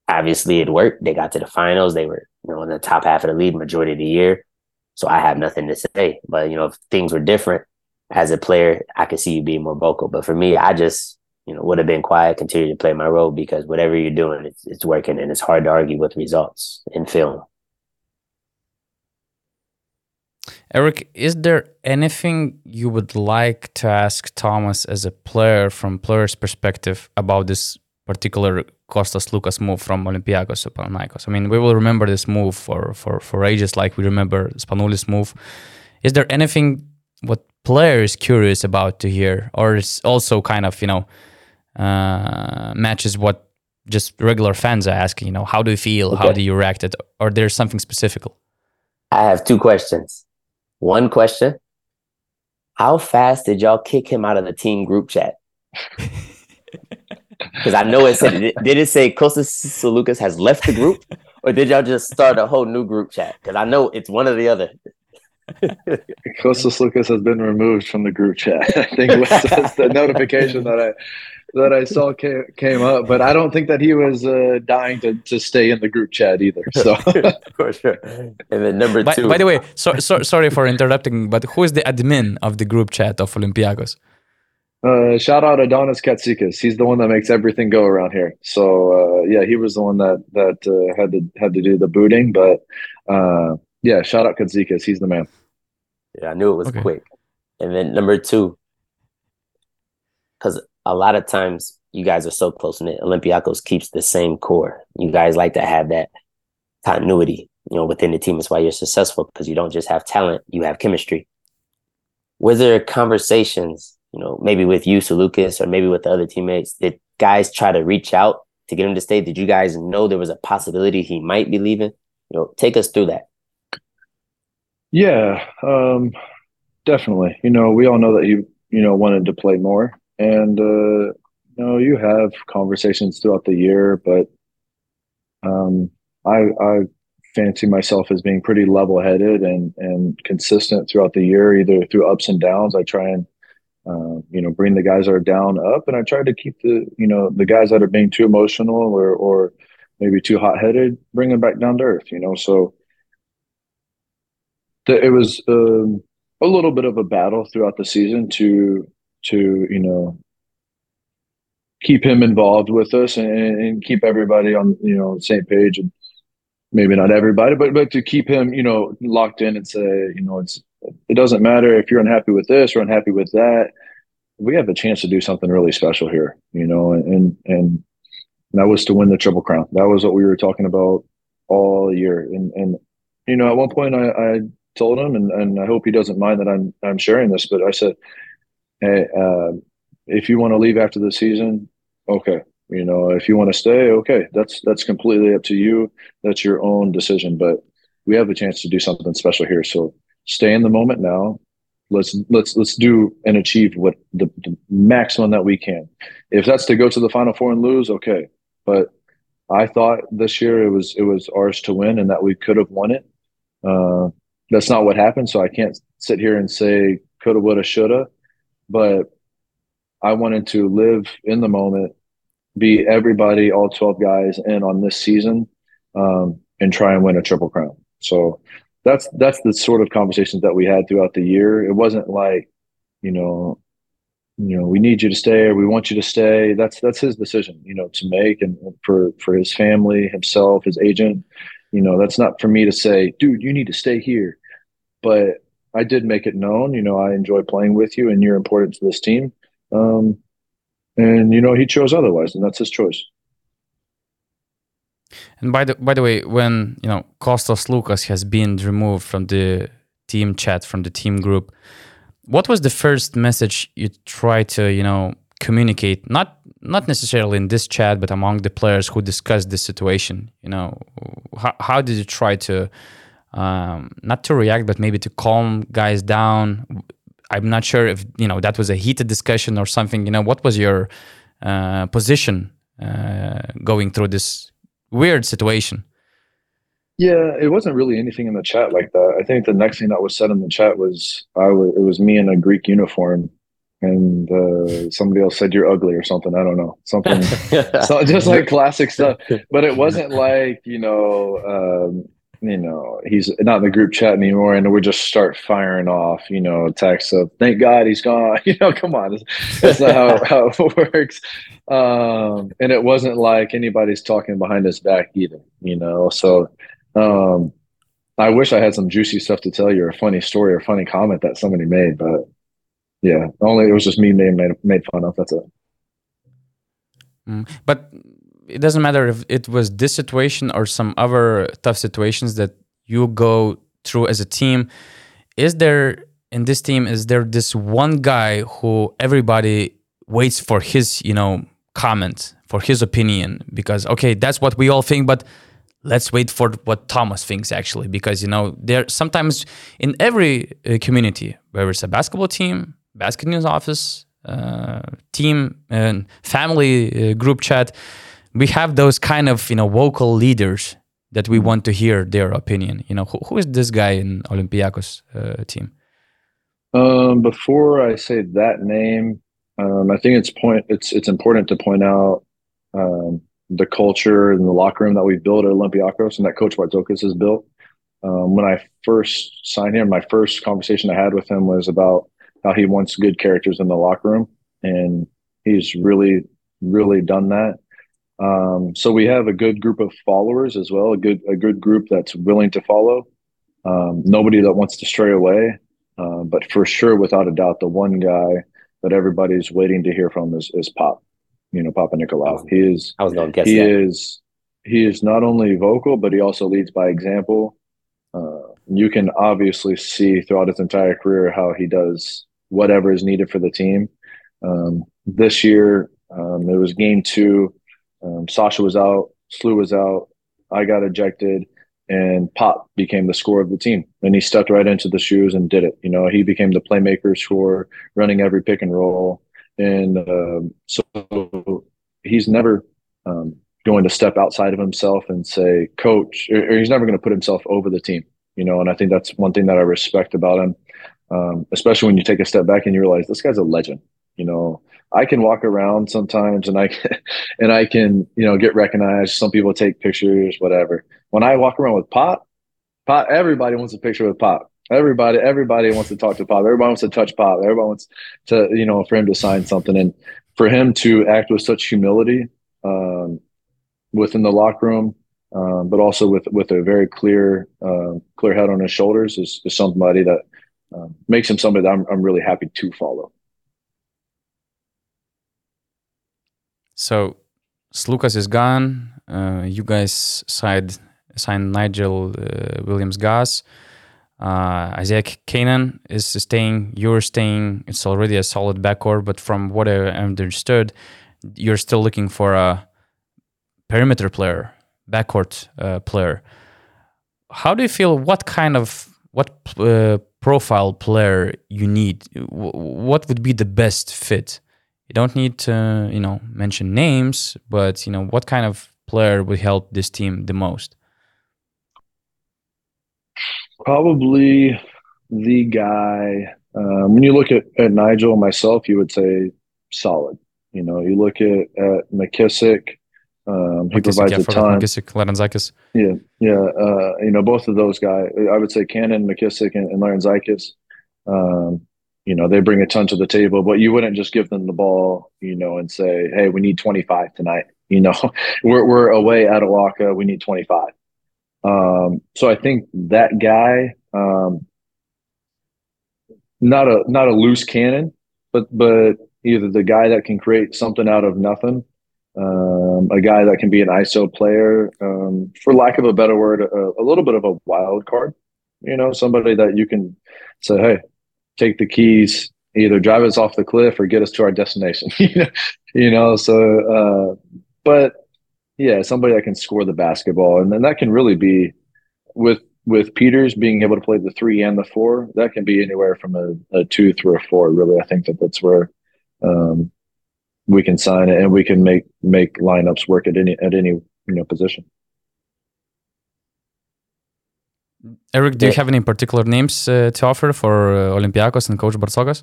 obviously it worked. They got to the finals. They were, you know, in the top half of the league majority of the year. So I have nothing to say. But you know, if things were different as a player, I could see you being more vocal. But for me, I just you know would have been quiet, continue to play my role because whatever you're doing, it's it's working, and it's hard to argue with results in film. Eric, is there anything you would like to ask Thomas as a player from player's perspective about this particular Kostas Sloukas move from Olympiacos to Panathinaikos. I mean, we will remember this move for, for, for ages, like we remember Spanoulis move. Is there anything what player is curious about to hear, or is also kind of you know uh, matches what just regular fans are asking? You know, how do you feel? Okay. How do you react it? Or there's something specific? I have two questions. One question: How fast did y'all kick him out of the team group chat? Because I know it said, did it say Kostas Sloukas has left the group, or did y'all just start a whole new group chat? Because I know it's one or the other. Kostas Sloukas has been removed from the group chat. I think was the notification that I that I saw came, came up, but I don't think that he was uh, dying to, to stay in the group chat either. So for sure. And then number by, two. By the way, so, so, sorry for interrupting, but who is the admin of the group chat of Olympiacos? Uh, shout out Adonis Katsikas. He's the one that makes everything go around here. So uh, yeah, he was the one that that uh, had to had to do the booting. But uh, yeah, shout out Katsikas. He's the man. Yeah, I knew it was okay. quick. And then number two, because a lot of times you guys are so close knit. Olympiacos keeps the same core. You guys like to have that continuity, you know, within the team. That's why you're successful because you don't just have talent, you have chemistry. Was there conversations you know, maybe with you, Lucas, or maybe with the other teammates, did guys try to reach out to get him to stay? Did you guys know there was a possibility he might be leaving? You know, take us through that. Yeah, um, definitely. You know, we all know that he, you know, wanted to play more, and uh, you know, you have conversations throughout the year, but um, I, I fancy myself as being pretty level-headed and and consistent throughout the year, either through ups and downs. I try and uh, you know, bring the guys that are down up, and I try to keep the you know the guys that are being too emotional or or maybe too hot headed, bring them back down to earth. You know, so the, it was um, a little bit of a battle throughout the season to to you know keep him involved with us and, and keep everybody on you know same page and maybe not everybody, but but to keep him, you know, locked in and say, you know, it's it doesn't matter if you're unhappy with this or unhappy with that. We have a chance to do something really special here, you know, and and that was to win the triple crown. That was what we were talking about all year. And and you know, at one point I, I told him, and, and I hope he doesn't mind that I'm I'm sharing this, but I said, hey, uh, if you want to leave after the season, okay, you know, if you want to stay, okay, that's that's completely up to you. That's your own decision. But we have a chance to do something special here. So stay in the moment now. Let's let's let's do and achieve what the, the maximum that we can. If that's to go to the final four and lose, okay. But I thought this year it was it was ours to win and that we could have won it. Uh, that's not what happened. So I can't sit here and say coulda, woulda, shoulda. But I wanted to live in the moment be everybody, all 12 guys in on this season um, and try and win a triple crown. So that's that's the sort of conversations that we had throughout the year. It wasn't like, you know, you know, we need you to stay or we want you to stay. That's that's his decision, you know, to make and for for his family, himself, his agent. You know, that's not for me to say, dude, you need to stay here. But I did make it known, you know, I enjoy playing with you and you're important to this team. Um, and you know he chose otherwise, and that's his choice. And by the by the way, when you know Kostas Sloukas has been removed from the team chat from the team group, what was the first message you tried to you know communicate? Not not necessarily in this chat, but among the players who discussed the situation. You know, how how did you try to um, not to react, but maybe to calm guys down? I'm not sure if you know that was a heated discussion or something. You know, what was your uh, position uh, going through this weird situation? Yeah, it wasn't really anything in the chat like that. I think the next thing that was said in the chat was I was it was me in a Greek uniform, and uh, somebody else said you're ugly or something. I don't know something, so, just like classic stuff. But it wasn't like you know. Um, you know, he's not in the group chat anymore, and we just start firing off, you know, texts of "Thank God he's gone." You know, come on, that's not how, how it works. Um, and it wasn't like anybody's talking behind his back either, you know. So, um, I wish I had some juicy stuff to tell you, or a funny story, or a funny comment that somebody made, but yeah, only it was just me made made, made fun of. That's it. Mm, but it doesn't matter if it was this situation or some other tough situations that you go through as a team. Is there in this team is there this one guy who everybody waits for his, you know, comment, for his opinion because okay, that's what we all think, but let's wait for what Thomas thinks actually because you know there sometimes in every uh, community whether it's a basketball team, basketball news office, uh, team and family uh, group chat we have those kind of you know vocal leaders that we want to hear their opinion. You know, who, who is this guy in Olympiacos uh, team? Um, before I say that name, um, I think it's point it's it's important to point out um, the culture and the locker room that we've built at Olympiacos and that Coach Bartzokas has built. Um, when I first signed him, my first conversation I had with him was about how he wants good characters in the locker room, and he's really, really done that. Um, so we have a good group of followers as well, a good a good group that's willing to follow. Um, nobody that wants to stray away, uh, but for sure, without a doubt, the one guy that everybody's waiting to hear from is, is Pop. You know, Papanikolaou. He is. I was going to guess he that. is. He is not only vocal, but he also leads by example. Uh, you can obviously see throughout his entire career how he does whatever is needed for the team. Um, this year, um, it was game two um, Sasha was out, Slew was out, I got ejected, and Pop became the scorer of the team. And he stepped right into the shoes and did it. You know, he became the playmaker, scorer, running every pick and roll. And um, so he's never um, going to step outside of himself and say, coach, or, or he's never going to put himself over the team, you know. And I think that's one thing that I respect about him, um, especially when you take a step back and you realize this guy's a legend, you know. I can walk around sometimes and I can, and I can, you know, get recognized. Some people take pictures, whatever. When I walk around with Pop, Pop, everybody wants a picture with Pop. Everybody, everybody wants to talk to Pop. Everybody wants to touch Pop. Everybody wants to, you know, for him to sign something, and for him to act with such humility um, within the locker room, um, but also with with a very clear uh, clear head on his shoulders is, is somebody that um, makes him somebody that I'm I'm really happy to follow. So, Lucas is gone. Uh, you guys signed signed Nigel uh, Williams Goss. Uh, Isaiah Canaan is staying. You're staying. It's already a solid backcourt, but from what I understood, you're still looking for a perimeter player, backcourt uh, player. How do you feel? What kind of what uh, profile player you need? What would be the best fit? You don't need to, you know, mention names, but you know, what kind of player would help this team the most? Probably the guy. Um, when you look at, at Nigel and myself, you would say solid. You know, you look at, at McKissic, um, he McKissic, provides yeah, a ton. McKissic, Larentzakis. Yeah, yeah. Uh, you know, both of those guys. I would say Canaan, McKissic, and, and Larentzakis. Um, you know, they bring a ton to the table, but you wouldn't just give them the ball, you know, and say, "Hey, we need 25 tonight." You know, we're we're away at OAKA. We need 25. Um, so I think that guy, um, not a not a loose cannon, but but either the guy that can create something out of nothing, um, a guy that can be an ISO player, um, for lack of a better word, a, a, little bit of a wild card. You know, somebody that you can say, "Hey, take the keys, either drive us off the cliff or get us to our destination." you know, so uh, but yeah, somebody that can score the basketball, and then that can really be with with Peters being able to play the three and the four. That can be anywhere from a, a two through a four. Really, I think that that's where um, we can sign it and we can make make lineups work at any at any you know position. Eric, do yeah. you have any particular names uh, to offer for uh, Olympiacos and Coach Bartzokas?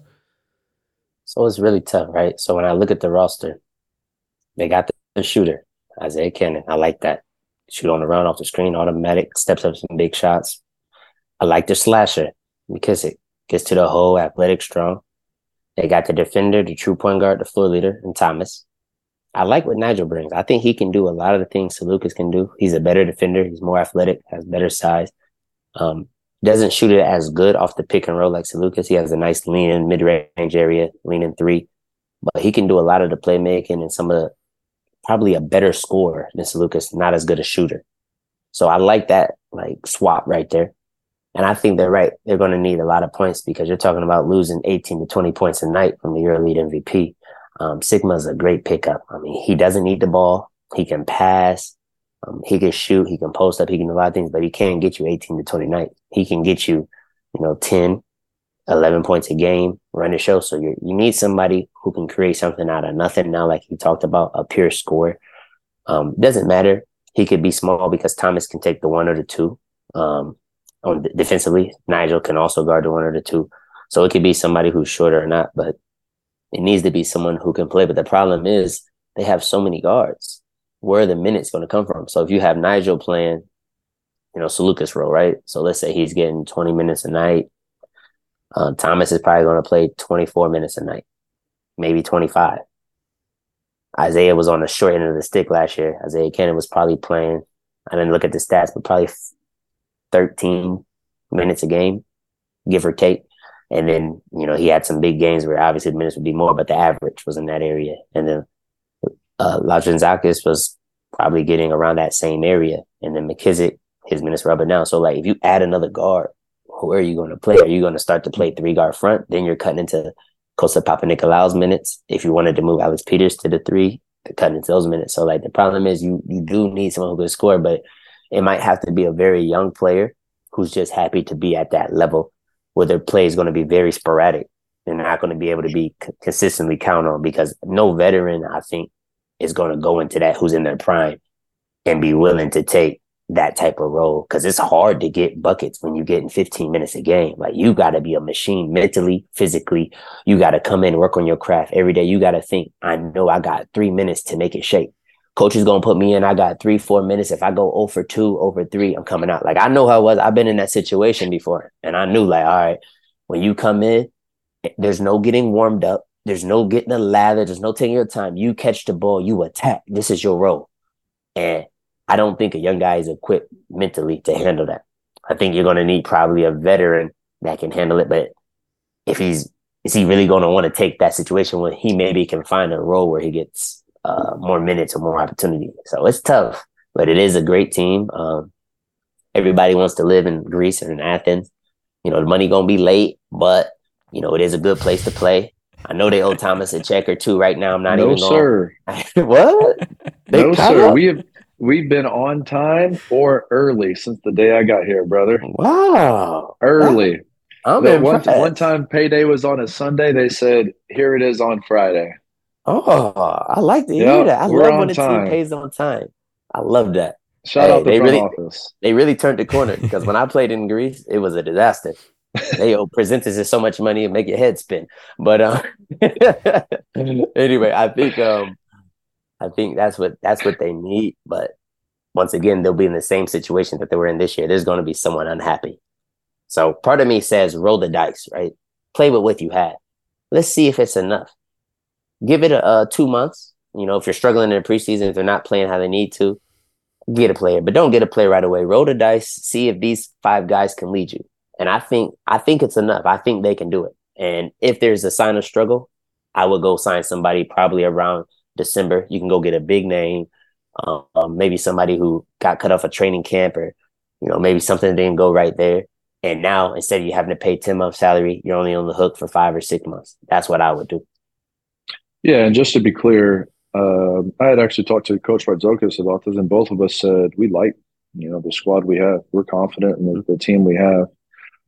So it's really tough, right? So when I look at the roster, they got the shooter. Isaiah Canaan. I like that. Shoot on the run off the screen, automatic, steps up some big shots. I like the slasher because it gets to the whole athletic, strong. They got the defender, the true point guard, the floor leader, and Thomas. I like what Nigel brings. I think he can do a lot of the things Lucas can do. He's a better defender. He's more athletic, has better size. Um, doesn't shoot it as good off the pick and roll like Lucas. He has a nice lean in mid range area, lean in three, but he can do a lot of the playmaking and some of the probably a better scorer than Lucas, not as good a shooter. So I like that like swap right there. And I think they're right. They're going to need a lot of points because you're talking about losing 18 to 20 points a night from the EuroLeague MVP. Um, Sigma's a great pickup. I mean, he doesn't need the ball. He can pass. Um, he can shoot. He can post up. He can do a lot of things, but he can't get you 18 to 20 nights. He can get you, you know, 10, 11 points a game, run the show. So you you need somebody who can create something out of nothing. Now, like you talked about, a pure score. Um, doesn't matter. He could be small because Thomas can take the one or the two. Um, on defensively, Nigel can also guard the one or the two. So it could be somebody who's shorter or not, but it needs to be someone who can play. But the problem is they have so many guards. Where the minutes going to come from? So if you have Nigel playing, you know, Lucas role, right? So let's say he's getting 20 minutes a night uh, Thomas is probably going to play 24 minutes a night, maybe 25. Isaiah was on the short end of the stick last year. Isaiah Canaan was probably playing, I didn't look at the stats, but probably 13 minutes a game, give or take. And then, you know, he had some big games where obviously the minutes would be more, but the average was in that area. And then uh, Larentzakis was probably getting around that same area. And then McKissic, his minutes and down. So, like, if you add another guard, where are you going to play? Are you going to start to play three guard front? Then you're cutting into Kosta Papanikolaou's minutes. If you wanted to move Alec Peters to the three, cutting into those minutes. So like the problem is you you do need someone who can score, but it might have to be a very young player who's just happy to be at that level where their play is going to be very sporadic. They're not going to be able to be consistently count on because no veteran, I think, is going to go into that who's in their prime and be willing to take that type of role because it's hard to get buckets when you're getting 15 minutes a game. Like you got to be a machine mentally, physically. You got to come in, work on your craft every day. You got to think, I know I got three minutes to make it shake. coach is gonna put me in. I got three, four minutes. If I go oh over two, oh over three, I'm coming out. Like I know how it was. I've been in that situation before, and I knew like, all right, when you come in, there's no getting warmed up. There's no getting a lather. There's no taking your time. You catch the ball, you attack. This is your role, and I don't think a young guy is equipped mentally to handle that. I think you're gonna need probably a veteran that can handle it. But if he's is he really going to want to take that situation when he maybe can find a role where he gets uh, more minutes or more opportunity? So it's tough, but it is a great team. Um, everybody wants to live in Greece or in Athens. You know, the money gonna be late, but you know it is a good place to play. I know they owe Thomas a check or two right now. I'm not no, even No, sir. What? They no, sir. Up? We have we've been on time or early since the day I got here, brother. Wow, early. I'm one, one time payday was on a Sunday. They said, "Here it is on Friday." Oh, I like to hear yep, that. I love when the time. team pays on time. I love that. Shout hey, out the front really, office. They really turned the corner because when I played in Greece, it was a disaster. They owe presenters so much money and make your head spin. But uh, anyway, I think um, I think that's what that's what they need. But once again, they'll be in the same situation that they were in this year. There's going to be someone unhappy. So part of me says roll the dice, right? Play with what you have. Let's see if it's enough. Give it a, a two months. You know, if you're struggling in the preseason, if they're not playing how they need to, get a player, but don't get a player right away. Roll the dice, see if these five guys can lead you. And I think I think it's enough. I think they can do it. And if there's a sign of struggle, I would go sign somebody probably around December. You can go get a big name, um, maybe somebody who got cut off a training camp, or you know maybe something didn't go right there. And now instead of you having to pay 10 months salary, you're only on the hook for five or six months. That's what I would do. Yeah, and just to be clear, uh, I had actually talked to Coach Bartzokas about this, and both of us said we like, you know, the squad we have. We're confident in the, the team we have.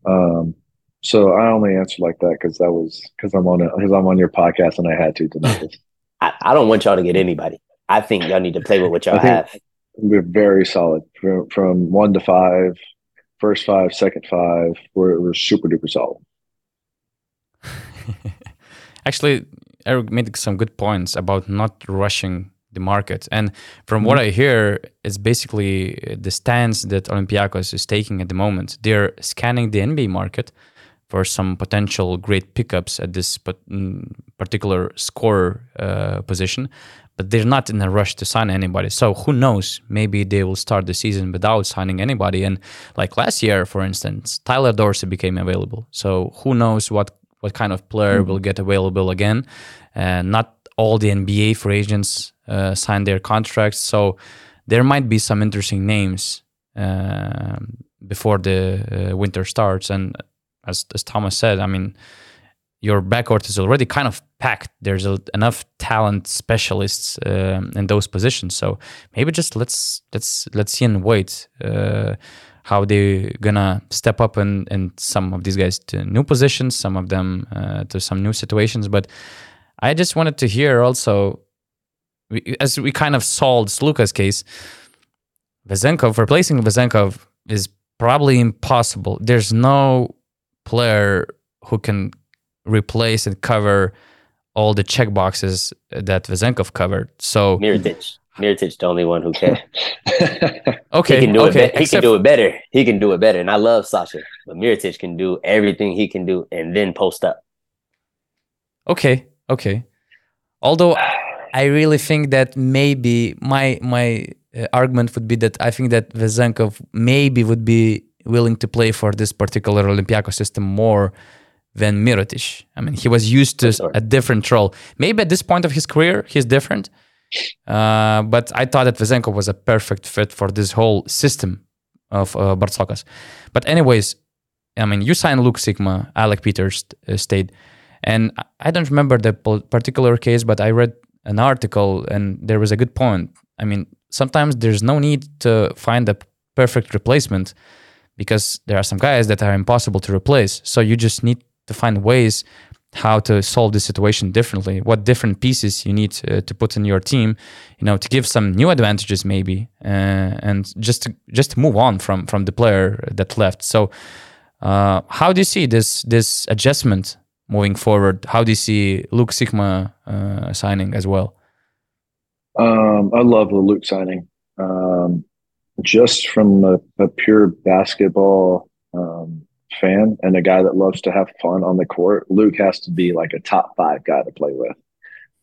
Um, so I only answered like that because that was because I'm on because I'm on your podcast and I had to tonight. I, I don't want y'all to get anybody. I think y'all need to play with what y'all have. We're very solid from, from one to five first five, second five We're, we're super duper solid. Actually, Eric made some good points about not rushing the market. And from mm-hmm. what I hear, it's basically the stance that Olympiacos is taking at the moment. They're scanning the NBA market for some potential great pickups at this mm, particular score uh, position, but they're not in a rush to sign anybody. So who knows? Maybe they will start the season without signing anybody. And like last year, for instance, Tyler Dorsey became available. So who knows what what kind of player mm-hmm. will get available again? And not all the NBA free agents uh, sign their contracts, so there might be some interesting names uh, before the uh, winter starts. And as as Thomas said, I mean your backcourt is already kind of packed. There's a, enough talent specialists um, in those positions. So maybe just let's let's let's see and wait uh, how they're gonna step up and and some of these guys to new positions, some of them uh, to some new situations. But I just wanted to hear also, as we kind of solved Luka's case, Vezenkov replacing Vezenkov is probably impossible. There's no player who can replace and cover all the check boxes that Vezenkov covered. So Mirotic. Mirotic, the only one who can. okay, he can do okay. it. Be- he can do it better. He can do it better. And I love Sasha, but Mirotic can do everything he can do and then post up. Okay, okay. Although I really think that maybe my my uh, argument would be that I think that Vezenkov maybe would be willing to play for this particular Olympiacos system more than Mirotic. I mean, he was used to sure. a different role. Maybe at this point of his career, he's different. Uh, but I thought that Vezenkov was a perfect fit for this whole system of uh. But anyways, I mean, you signed Luke Sikma, Alec Peters uh, stayed. And I don't remember the particular case, but I read an article and there was a good point. I mean, sometimes there's no need to find a perfect replacement because there are some guys that are impossible to replace. So you just need to find ways how to solve the situation differently what different pieces you need uh, to put in your team you know to give some new advantages maybe uh, and just to, just to move on from from the player that left so uh, how do you see this this adjustment moving forward how do you see luke Sikma uh, signing as well Um, I love the Luke signing. Um, just from a, a pure basketball um, fan and a guy that loves to have fun on the court, Luke has to be like a top five guy to play with.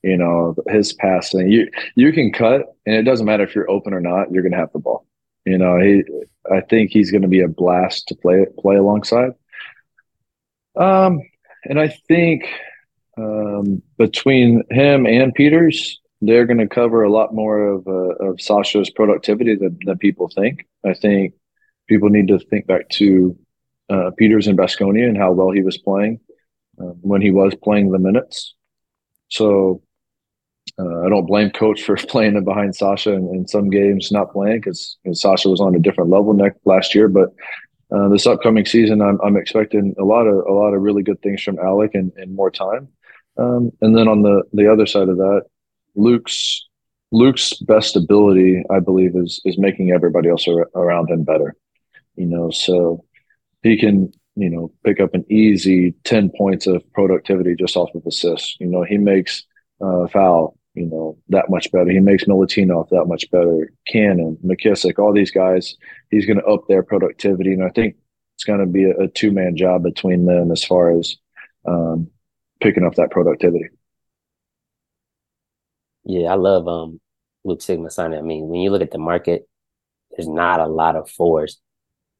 You know, his passing, you you can cut, and it doesn't matter if you're open or not. You're going to have the ball. You know, he. I think he's going to be a blast to play play alongside. Um, and I think um, between him and Peters, they're going to cover a lot more of uh, of Sasha's productivity than, than people think. I think people need to think back to uh, Peters and Baskonia and how well he was playing uh, when he was playing the minutes. So uh, I don't blame coach for playing behind Sasha in, in some games not playing because Sasha was on a different level next last year. But uh, this upcoming season, I'm, I'm expecting a lot of a lot of really good things from Alec and, and more time. Um, and then on the the other side of that, Luke's Luke's best ability, I believe, is is making everybody else ar- around him better. You know, so he can you know pick up an easy ten points of productivity just off of assists. You know, he makes uh, foul you know that much better. He makes Milutinov that much better. Canaan, McKissic, all these guys, he's going to up their productivity, and I think it's going to be a, a two man job between them as far as um, picking up that productivity. Yeah, I love um Luke Sikma signing. I mean, when you look at the market, there's not a lot of fours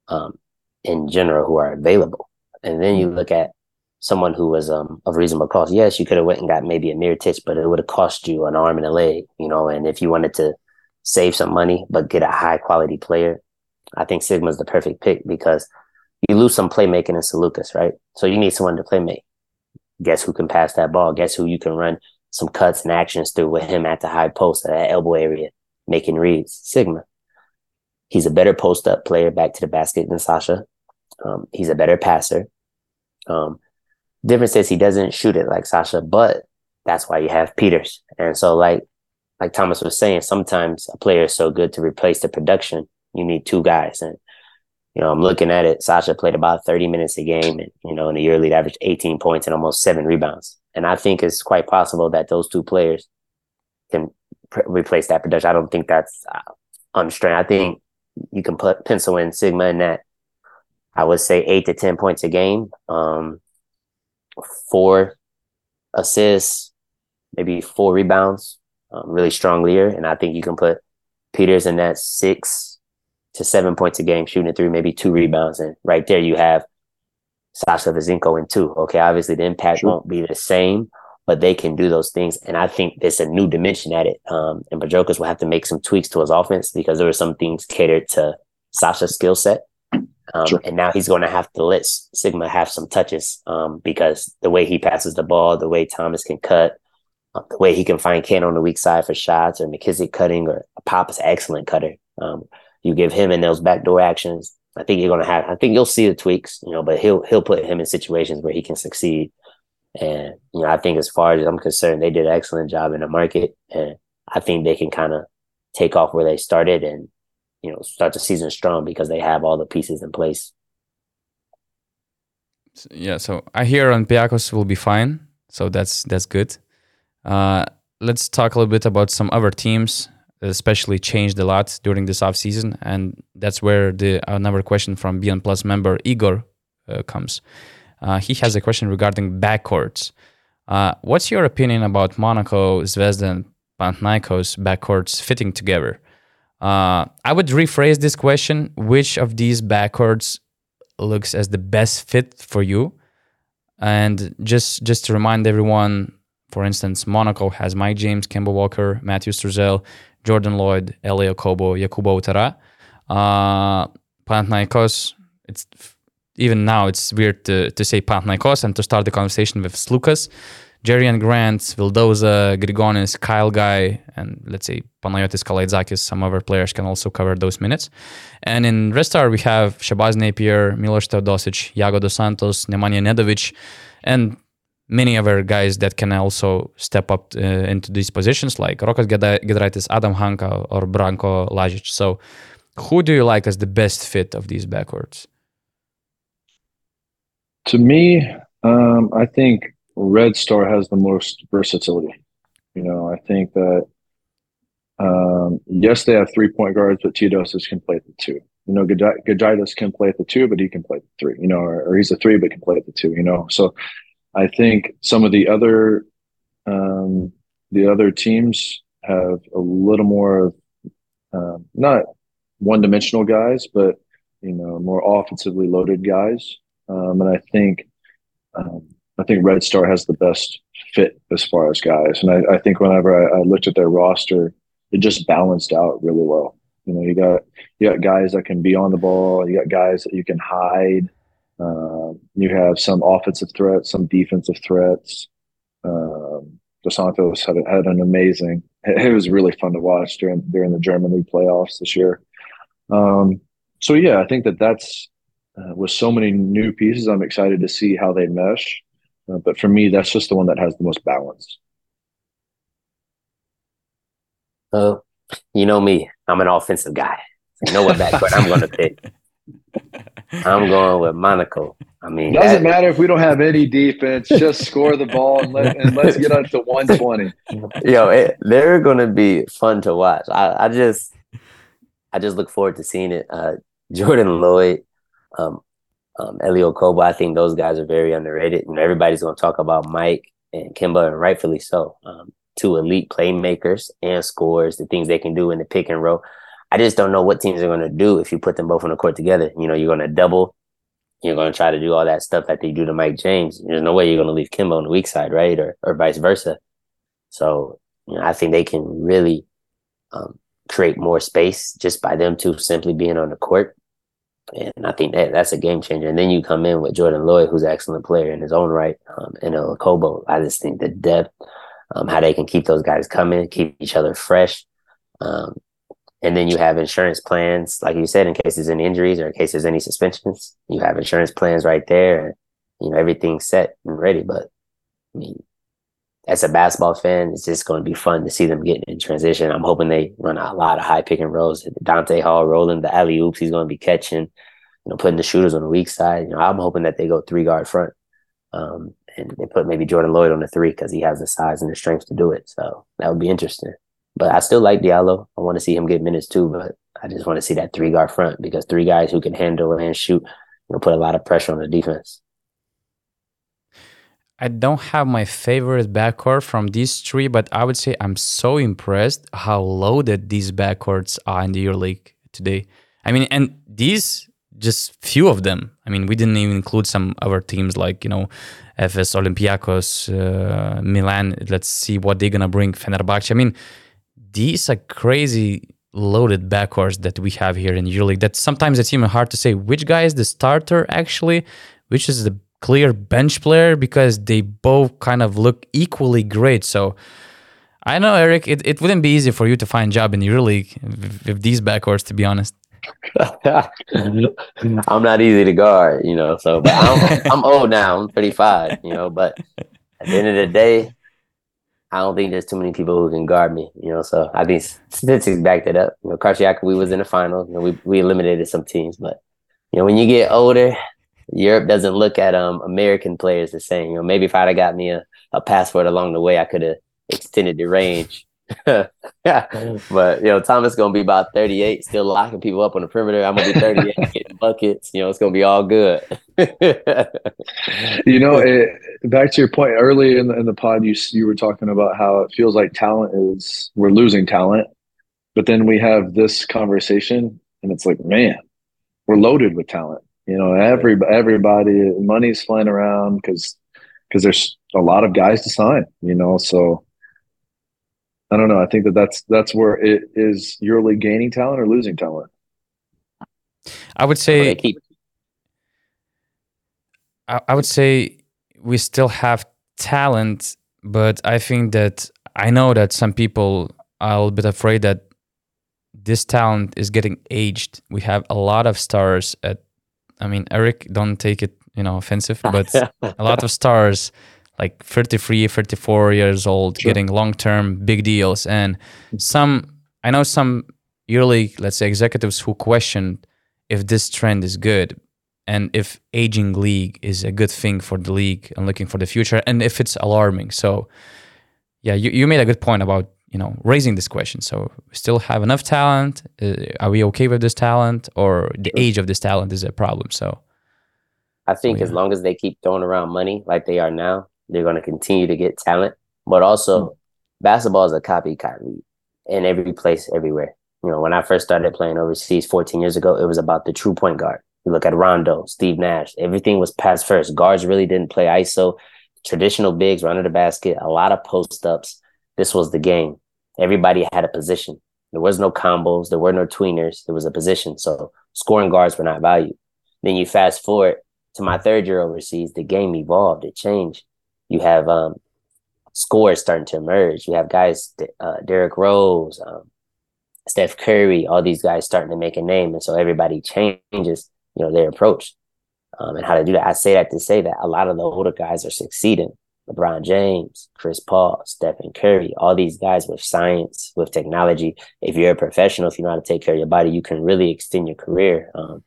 um in general who are available. And then you look at someone who was um of reasonable cost. Yes, you could have went and got maybe a Mirotic, but it would have cost you an arm and a leg, you know. And if you wanted to save some money but get a high quality player, I think Sikma's the perfect pick because you lose some playmaking in Sloukas, right? So you need someone to play make. Guess who can pass that ball? Guess who you can run some cuts and actions through with him at the high post at that elbow area, making reads. Sikma. He's a better post up player back to the basket than Sasha. Um, he's a better passer. Um, difference is he doesn't shoot it like Sasha, but that's why you have Peters. And so, like like Thomas was saying, sometimes a player is so good to replace the production, you need two guys. And you know, I'm looking at it. Sasha played about 30 minutes a game, and you know, in the year lead, averaged 18 points and almost seven rebounds. And I think it's quite possible that those two players can pr- replace that production. I don't think that's uh, unstrained. I think you can put pencil in Sikma in that. I would say eight to 10 points a game, um, four assists, maybe four rebounds, um, really strong leader. And I think you can put Peters in that six to seven points a game, shooting three, maybe two rebounds. And right there, you have Sasha Vezenkov in two. Okay, obviously the impact sure. won't be the same, but they can do those things. And I think there's a new dimension at it. Um, and Bartzokas will have to make some tweaks to his offense because there were some things catered to Sasha's skill set. Um, sure. And now he's going to have to let Sikma have some touches um, because the way he passes the ball, the way Thomas can cut, uh, the way he can find Ken on the weak side for shots, or McKissic cutting, or Pop is an excellent cutter. Um, you give him in those backdoor actions, I think you're gonna have. I think you'll see the tweaks, you know, but he'll he'll put him in situations where he can succeed. And you know, I think as far as I'm concerned, they did an excellent job in the market, and I think they can kind of take off where they started and you know start the season strong because they have all the pieces in place. Yeah, so I hear on Olympiacos will be fine, so that's that's good. Uh, let's talk a little bit about some other teams especially changed a lot during this off season, and that's where the another question from Beyond Plus member Igor uh, comes. Uh, he has a question regarding backcourts. Uh, what's your opinion about Monaco, Zvezda, and Panathinaikos backcourts fitting together? Uh, I would rephrase this question: Which of these backcourts looks as the best fit for you? And just just to remind everyone, for instance, Monaco has Mike James, Kemba Walker, Matthew Strazel, Jordan Loyd, Elie Okobo, Yakuba Ouattara. Uh, Panathinaikos, it's even now it's weird to, to say Panathinaikos and to start the conversation with Sloukas, Jerian Grant, Vildoza, Grigonis, Kyle Guy, and let's say Panayotis Kalaitzakis, some other players can also cover those minutes. And in Red Star, we have Shabazz Napier, Milos Teodosic, Yago Dos Santos, Nemanja Nedovic, and many other guys that can also step up uh, into these positions, like Rokas Giedraitis, Adam Hanga, or Branko Lazic. So, who do you like as the best fit of these backwards? To me, um, I think Red Star has the most versatility. You know, I think that Um, yes, they have three point guards, but Teodosic can play the two. You know, Giedraitis can play at the two, but he can play the three. You know, or, or, he's a three, but can play at the two. You know, so I think some of the other um, the other teams have a little more um, not one dimensional guys, but you know, more offensively loaded guys. Um, and I think um, I think Red Star has the best fit as far as guys. And I, I think whenever I, I, looked at their roster, it just balanced out really well. You know, you got you got guys that can be on the ball. You got guys that you can hide. Uh, you have some offensive threats, some defensive threats. Um, Dos Santos had, had an amazing. It was really fun to watch during during the German League playoffs this year. Um, so yeah, I think that that's uh, with so many new pieces. I'm excited to see how they mesh. Uh, but for me, that's just the one that has the most balance. Uh, you know me. I'm an offensive guy. You know what backcourt I'm going to pick. I'm going with Monaco. I mean, doesn't that, matter if we don't have any defense. Just score the ball and, let, and let's get up to 120. Yo, it, they're going to be fun to watch. I, I just, I just look forward to seeing it. Uh, Jordan Loyd, um, um, Okobo, I think those guys are very underrated. You know, everybody's going to talk about Mike and Kemba, and rightfully so. Um, two elite playmakers and scores, the things they can do in the pick and roll. I just don't know what teams are going to do if you put them both on the court together. You know, you're going to double, you're going to try to do all that stuff that they do to Mike James. There's no way you're going to leave Kemba on the weak side, right? Or or vice versa. So, you know, I think they can really um, create more space just by them two simply being on the court. And I think that that's a game changer. And then you come in with Jordan Loyd, who's an excellent player in his own right, um, and Okobo. I just think the depth, um, how they can keep those guys coming, keep each other fresh. Um, and then you have insurance plans, like you said, in case there's any injuries or in case there's any suspensions. You have insurance plans right there, and you know everything's set and ready. But I mean, as a basketball fan, it's just going to be fun to see them getting in transition. I'm hoping they run a lot of high pick and rolls. Donta Hall rolling the alley oops, he's going to be catching, you know, putting the shooters on the weak side. You know, I'm hoping that they go three guard front, um, and they put maybe Jordan Loyd on the three because he has the size and the strength to do it. So that would be interesting. But I still like Diallo. I want to see him get minutes too, but I just want to see that three guard front because three guys who can handle and shoot, you know, put a lot of pressure on the defense. I don't have my favorite backcourt from these three, but I would say I'm so impressed how loaded these backcourts are in the EuroLeague today. I mean, and these just few of them. I mean, we didn't even include some other teams like you know, Efes Olympiacos, uh, Milan. Let's see what they're gonna bring. Fenerbahce. I mean, these are crazy loaded backcourts that we have here in EuroLeague. That sometimes it's even hard to say which guy is the starter actually, which is the clear bench player because they both kind of look equally great. So I know, Eric, it, it wouldn't be easy for you to find a job in EuroLeague with these backcourts, to be honest. I'm not easy to guard, you know. So, but I'm, I'm old now. I'm 35, you know. But at the end of the day, I don't think there's too many people who can guard me, you know. So I think statistics backed it up. You know, Karşıyaka, we was in the finals. You know, we we eliminated some teams, but you know, when you get older, Europe doesn't look at um American players the same. You know, maybe if I'd have got me a, a passport along the way, I could have extended the range. yeah. But you know, Thomas gonna be about 38, still locking people up on the perimeter. I'm gonna be 38 getting buckets. You know, it's gonna be all good. you know, it, back to your point early in the, in the pod, you you were talking about how it feels like talent is we're losing talent, but then we have this conversation, and it's like, man, we're loaded with talent. You know, every everybody money's flying around because because there's a lot of guys to sign. You know, so I don't know. I think that that's that's where it is. You're gaining talent or losing talent. I would say. I, I would say we still have talent, but I think that I know that some people are a little bit afraid that this talent is getting aged. We have a lot of stars at I mean, Eric, don't take it, you know, offensive, but a lot of stars like 33, 34 years old sure. getting long-term big deals and some I know some early, let's say executives who question if this trend is good and if aging league is a good thing for the league and looking for the future and if it's alarming. So yeah, you, you made a good point about you know raising this question. So we still have enough talent? Uh, are we okay with this talent, or the age of this talent is a problem? So I think So, as long as they keep throwing around money like they are now, they're going to continue to get talent. But also, basketball is a copycat league in every place, everywhere. You know, when I first started playing overseas 14 years ago, it was about the true point guard. You look at Rondo, Steve Nash, everything was pass first. Guards really didn't play ISO. Traditional bigs run to the basket, a lot of post ups. This was the game. Everybody had a position. There was no combos, there were no tweeners. There was a position. So scoring guards were not valued. Then you fast forward to my third year overseas, the game evolved, it changed. You have um, scores starting to emerge. You have guys, uh, Derrick Rose, um, Steph Curry, all these guys starting to make a name, and so everybody changes, you know, their approach um, and how to do that. I say that to say that a lot of the older guys are succeeding. LeBron James, Chris Paul, Stephen Curry, all these guys with science, with technology. If you're a professional, if you know how to take care of your body, you can really extend your career. Um,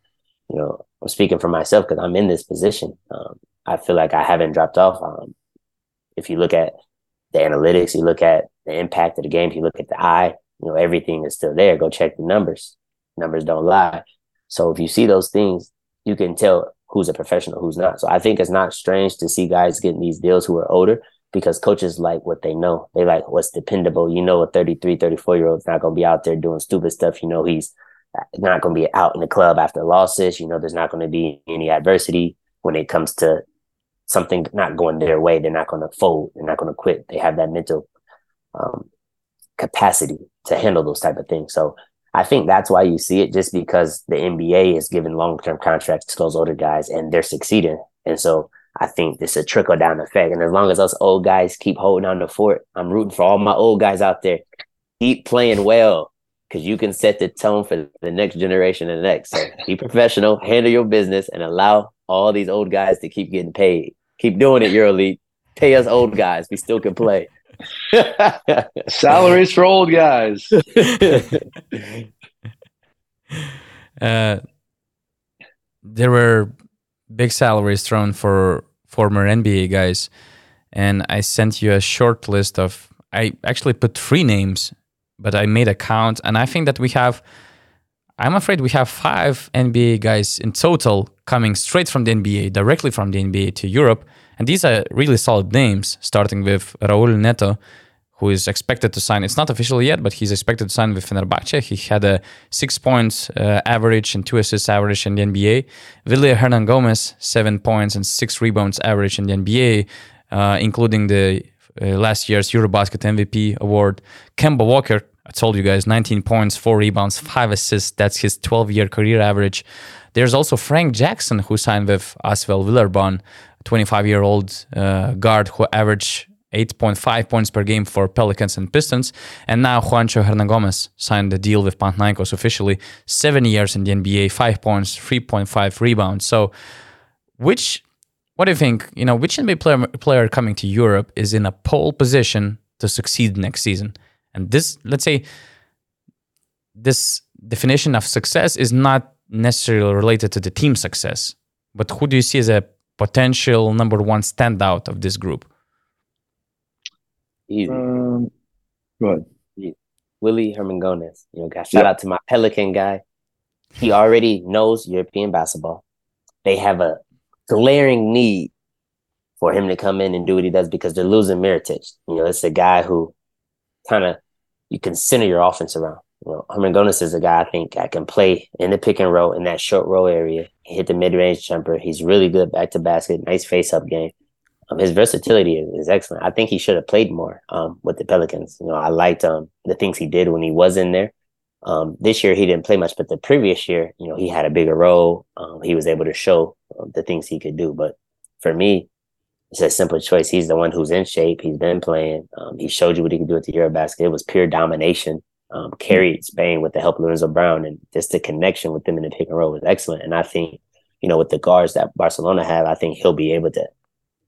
you know, I'm speaking for myself because I'm in this position. Um, I feel like I haven't dropped off. Um, if you look at the analytics, you look at the impact of the game, you look at the eye, you know, everything is still there. Go check the numbers. Numbers don't lie. So if you see those things, you can tell who's a professional, who's not. So I think it's not strange to see guys getting these deals who are older because coaches like what they know. They like what's dependable. You know, a 33, 34 year old's not going to be out there doing stupid stuff. You know, he's not going to be out in the club after losses. You know, there's not going to be any adversity when it comes to something not going their way. They're not going to fold. They're not going to quit. They have that mental um, capacity to handle those type of things. So I think that's why you see it, just because the NBA is giving long term contracts to those older guys and they're succeeding. And so I think it's a trickle down effect. And as long as us old guys keep holding on the fort, I'm rooting for all my old guys out there. Keep playing well because you can set the tone for the next generation and the next. So be professional, handle your business, and allow all these old guys to keep getting paid. Keep doing it, EuroLeague. Pay us old guys. We still can play. Salaries for old guys. uh, there were big salaries thrown for former NBA guys, and I sent you a short list of. I actually put three names, but I made a count, and I think that we have. I'm afraid we have five NBA guys in total coming straight from the NBA, directly from the NBA to Europe, and these are really solid names. Starting with Raul Neto, who is expected to sign. It's not official yet, but he's expected to sign with Fenerbahce. He had a six points uh, average and two assists average in the NBA. Willy Hernangomez, seven points and six rebounds average in the NBA, uh, including the uh, last year's Eurobasket MVP award. Kemba Walker, I told you guys, 19 points, four rebounds, five assists. That's his 12 year career average. There's also Frank Jackson, who signed with Asvel Villeurbanne, 25 year old uh, guard who averaged 8.5 points per game for Pelicans and Pistons. And now Juancho Hernangomez signed the deal with Panathinaikos officially. Seven years in the NBA, five points, 3.5 rebounds. So, which, what do you think? You know, which NBA player, player coming to Europe is in a pole position to succeed next season? And this, let's say, this definition of success is not necessarily related to the team success, but who do you see as a potential number one standout of this group? Easy. Um, go ahead. Willy Hernangomez. You know, guys, shout out to my Pelican guy. He already knows European basketball. They have a glaring need for him to come in and do what he does because they're losing Mirotic. You know, it's a guy who kind of you can center your offense around. You know, Hernangomez is a guy I think I can play in the pick and roll in that short roll area. He hit the mid range jumper. He's really good back to basket. Nice face up game. Um, his versatility is, is, excellent. I think he should have played more um, with the Pelicans. You know, I liked um, the things he did when he was in there. Um, this year he didn't play much, but the previous year, you know, he had a bigger role. Um, he was able to show um, the things he could do. But for me, it's a simple choice. He's the one who's in shape. He's been playing. he showed you what he could do at the Eurobasket. It was pure domination. Carried Spain with the help of Lorenzo Brown, and just the connection with them in the pick and roll was excellent. And I think, you know, with the guards that Barcelona have, I think he'll be able to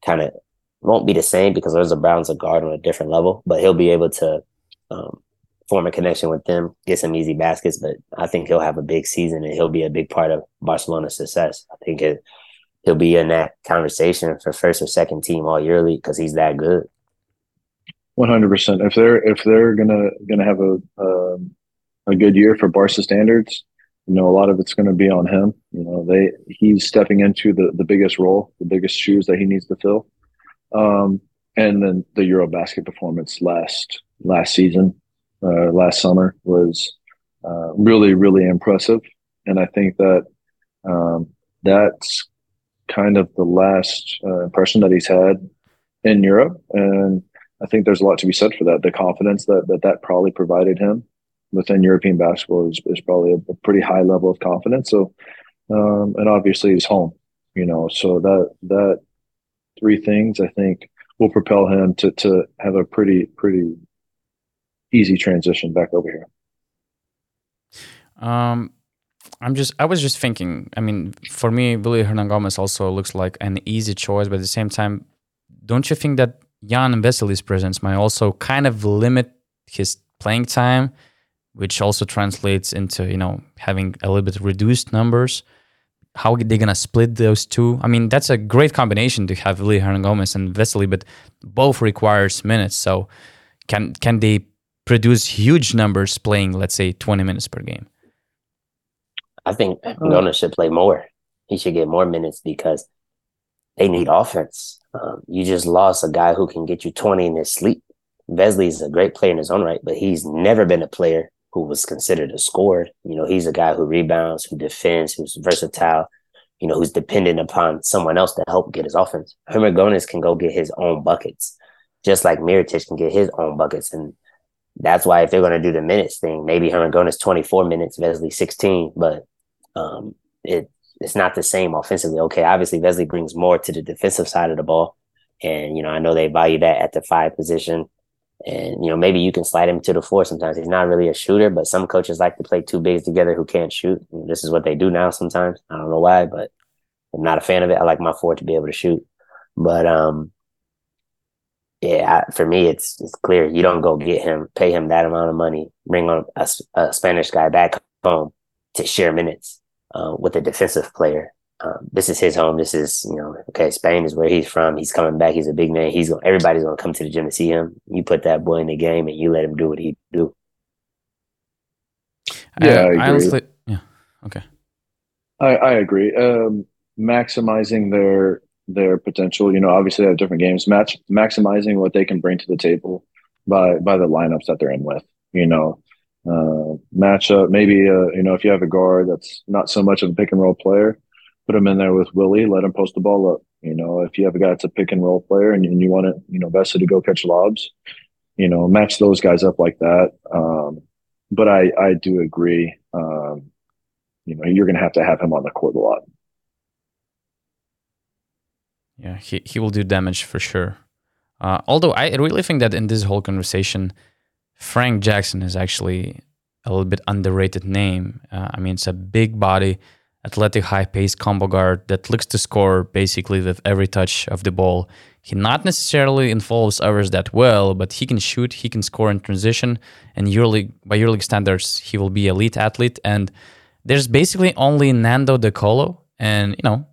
kind of won't be the same because Lorenzo Brown's a guard on a different level, but he'll be able to um, form a connection with them, get some easy baskets. But I think he'll have a big season and he'll be a big part of Barcelona's success. I think it, he'll be in that conversation for first or second team all yearly because he's that good. One hundred percent. If they're if they're gonna gonna have a um, a good year for Barca standards, you know, a lot of it's going to be on him. You know, they he's stepping into the the biggest role, the biggest shoes that he needs to fill. Um, and then the EuroBasket performance last last season, uh, last summer was uh, really really impressive, and I think that um, that's kind of the last uh, impression that he's had in Europe, and I think there's a lot to be said for that. The confidence that that, that probably provided him within European basketball is, is probably a, a pretty high level of confidence. So, um, and obviously he's home, you know, so that, that three things I think will propel him to, to have a pretty, pretty easy transition back over here. Um, I'm just, I was just thinking, I mean, for me, Willy Hernangomez also looks like an easy choice, but at the same time, don't you think that Jan and Vesely's presence might also kind of limit his playing time which also translates into you know having a little bit reduced numbers. How are they gonna split those two? I mean, that's a great combination to have Willy Hernangomez and Vesely, but both requires minutes. So can can they produce huge numbers playing, let's say, twenty minutes per game? I think uh-huh. Hernangomez should play more. He should get more minutes because they need offense. Um, you just lost a guy who can get you 20 in his sleep. Vesely is a great player in his own right, but he's never been a player who was considered a scorer. You know, he's a guy who rebounds, who defends, who's versatile, you know, who's dependent upon someone else to help get his offense. Hernangomez can go get his own buckets, just like Mirotic can get his own buckets. And that's why if they're going to do the minutes thing, maybe Hernangomez 24 minutes, Vesely 16, but um, it it's not the same offensively. Okay, obviously Vesely brings more to the defensive side of the ball. And, you know, I know they value that at the five position. And you know, maybe you can slide him to the four sometimes. He's not really a shooter, but some coaches like to play two bigs together who can't shoot. This is what they do now sometimes. I don't know why, but I'm not a fan of it. I like my four to be able to shoot. But um yeah, for me, it's it's clear. You don't go get him, pay him that amount of money, bring on a, a Spanish guy back home to share minutes uh, with a defensive player um, this is his home. This is, you know, okay, Spain is where he's from. He's coming back. He's a big man. He's going everybody's gonna come to the gym to see him. You put that boy in the game and you let him do what he do. Yeah, I, I, I honestly, yeah, okay. I, I agree. Um, maximizing their their potential. You know, obviously they have different games. Match maximizing what they can bring to the table by by the lineups that they're in with. You know, uh, matchup. Maybe uh, you know if you have a guard that's not so much of a pick and roll player, put him in there with Willie, let him post the ball up. You know, if you have a guy that's a pick and roll player and, and you want it, you know, Vesely to go catch lobs, you know, match those guys up like that. Um, but I, I do agree. Um, you know, you're going to have to have him on the court a lot. Yeah, he, he will do damage for sure. Uh, although I really think that in this whole conversation, Frank Jackson is actually a little bit underrated name. Uh, I mean, it's a big body athletic, high paced combo guard that looks to score basically with every touch of the ball. He not necessarily involves others that well, but he can shoot, he can score in transition, and EuroLeague, by EuroLeague standards, he will be elite athlete. And there's basically only Nando De Colo, and you know,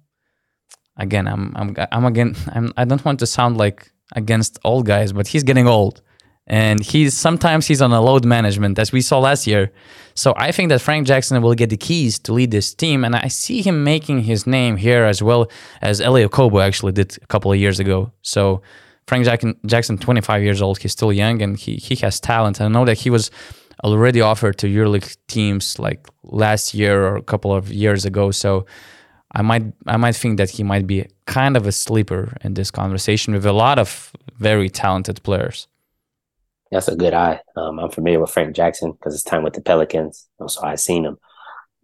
again, I'm I'm I'm again I'm I don't want to sound like against old guys, but he's getting old and he's sometimes he's on a load management as we saw last year. So I think that Frank Jackson will get the keys to lead this team, and I see him making his name here as well as Elie Okobo actually did a couple of years ago. So Frank Jackson, Jackson, 25 years old, he's still young and he he has talent. I know that he was already offered to EuroLeague teams like last year or a couple of years ago. So I might I might think that he might be kind of a sleeper in this conversation with a lot of very talented players. That's a good eye. Um, I'm familiar with Frank Jackson because it's time with the Pelicans, so I've seen him.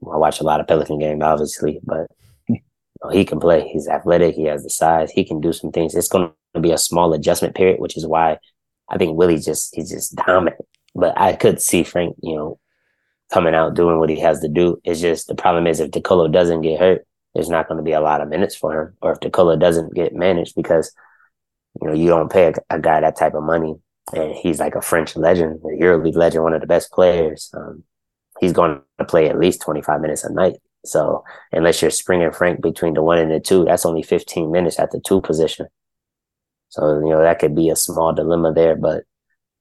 I watch a lot of Pelican games, obviously, but you know, he can play. He's athletic. He has the size. He can do some things. It's going to be a small adjustment period, which is why I think Willie just he's just dominant. But I could see Frank, you know, coming out doing what he has to do. It's just the problem is if De Colo doesn't get hurt, there's not going to be a lot of minutes for him, or if De Colo doesn't get managed because you know you don't pay a, a guy that type of money and he's like a French legend, a EuroLeague legend, one of the best players. Um, he's going to play at least 25 minutes a night. So unless you're springing Frank between the one and the two, that's only 15 minutes at the two position. So, you know, that could be a small dilemma there. But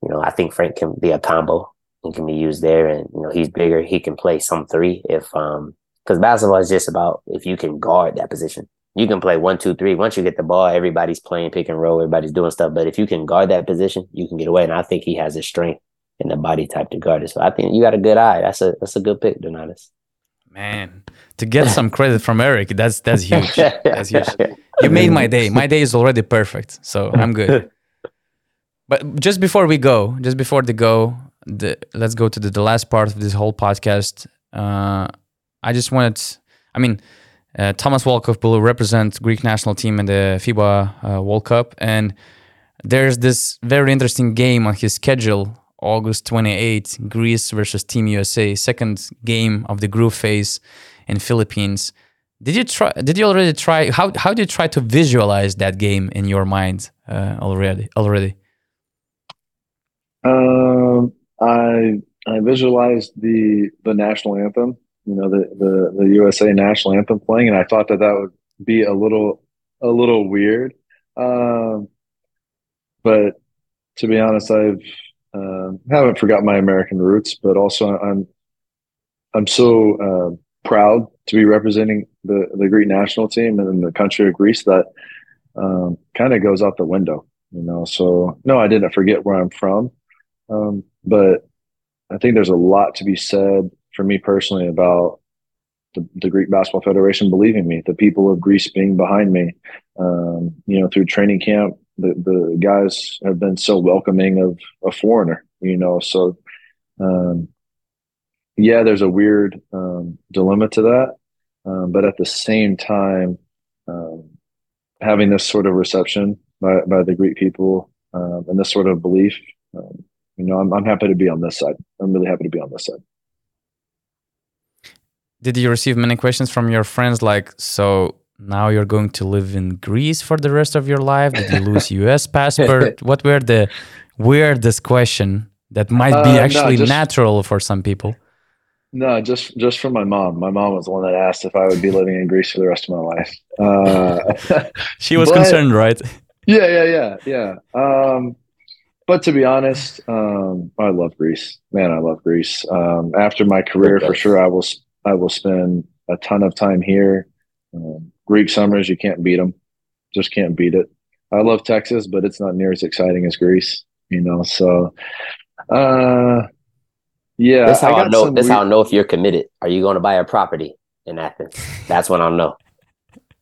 you know, I think Frank can be a combo and can be used there. And, you know, he's bigger. He can play some three if, um, because basketball is just about if you can guard that position. You can play one, two, three. Once you get the ball, everybody's playing pick and roll, everybody's doing stuff. But if you can guard that position, you can get away. And I think he has the strength and the body type to guard it. So I think you got a good eye. That's a that's a good pick, Donatas. Man, to get some credit from Eric, that's that's huge. That's huge. You made my day. My day is already perfect, so I'm good. But just before we go, just before the go, the, let's go to the, the last part of this whole podcast. Uh, I just wanted, I mean, uh, Thomas Walkup will represent Greek national team in the FIBA uh, World Cup, and there's this very interesting game on his schedule, August 28, Greece versus Team USA, second game of the group phase in Philippines. Did you try? Did you already try? How how did you try to visualize that game in your mind uh, already? Already. Um, I I visualized the the national anthem, you know, the the the USA national anthem playing, and I thought that that would be a little a little weird. Um, but to be honest, I've uh, haven't forgot my American roots, but also I'm I'm so uh, proud to be representing the the Greek national team and the country of Greece that um, kind of goes out the window, you know. So no, I didn't forget where I'm from. Um, but I think there's a lot to be said for me personally about the, the, Greek Basketball Federation believing me, the people of Greece being behind me. Um, you know, through training camp, the, the guys have been so welcoming of a foreigner, you know, so um, yeah, there's a weird um, dilemma to that. Um, but at the same time, um, having this sort of reception by, by the Greek people um, and this sort of belief you know, I'm, I'm happy to be on this side. I'm really happy to be on this side. Did you receive many questions from your friends like, so now you're going to live in Greece for the rest of your life? Did you lose US passport? what were the weirdest question that might be uh, actually no, just, natural for some people? No, just just from my mom. My mom was the one that asked if I would be living in Greece for the rest of my life. Uh, she was but, concerned, right? Yeah, yeah, yeah, yeah. Um, but to be honest, um, I love Greece. Man, I love Greece. Um, after my career, for sure, I will I will spend a ton of time here. Um, Greek summers, you can't beat them. Just can't beat it. I love Texas, but it's not near as exciting as Greece. You know, so uh, yeah. That's how I, I know. That's how I know if you're committed. Are you going to buy a property in Athens? That's when I'll know.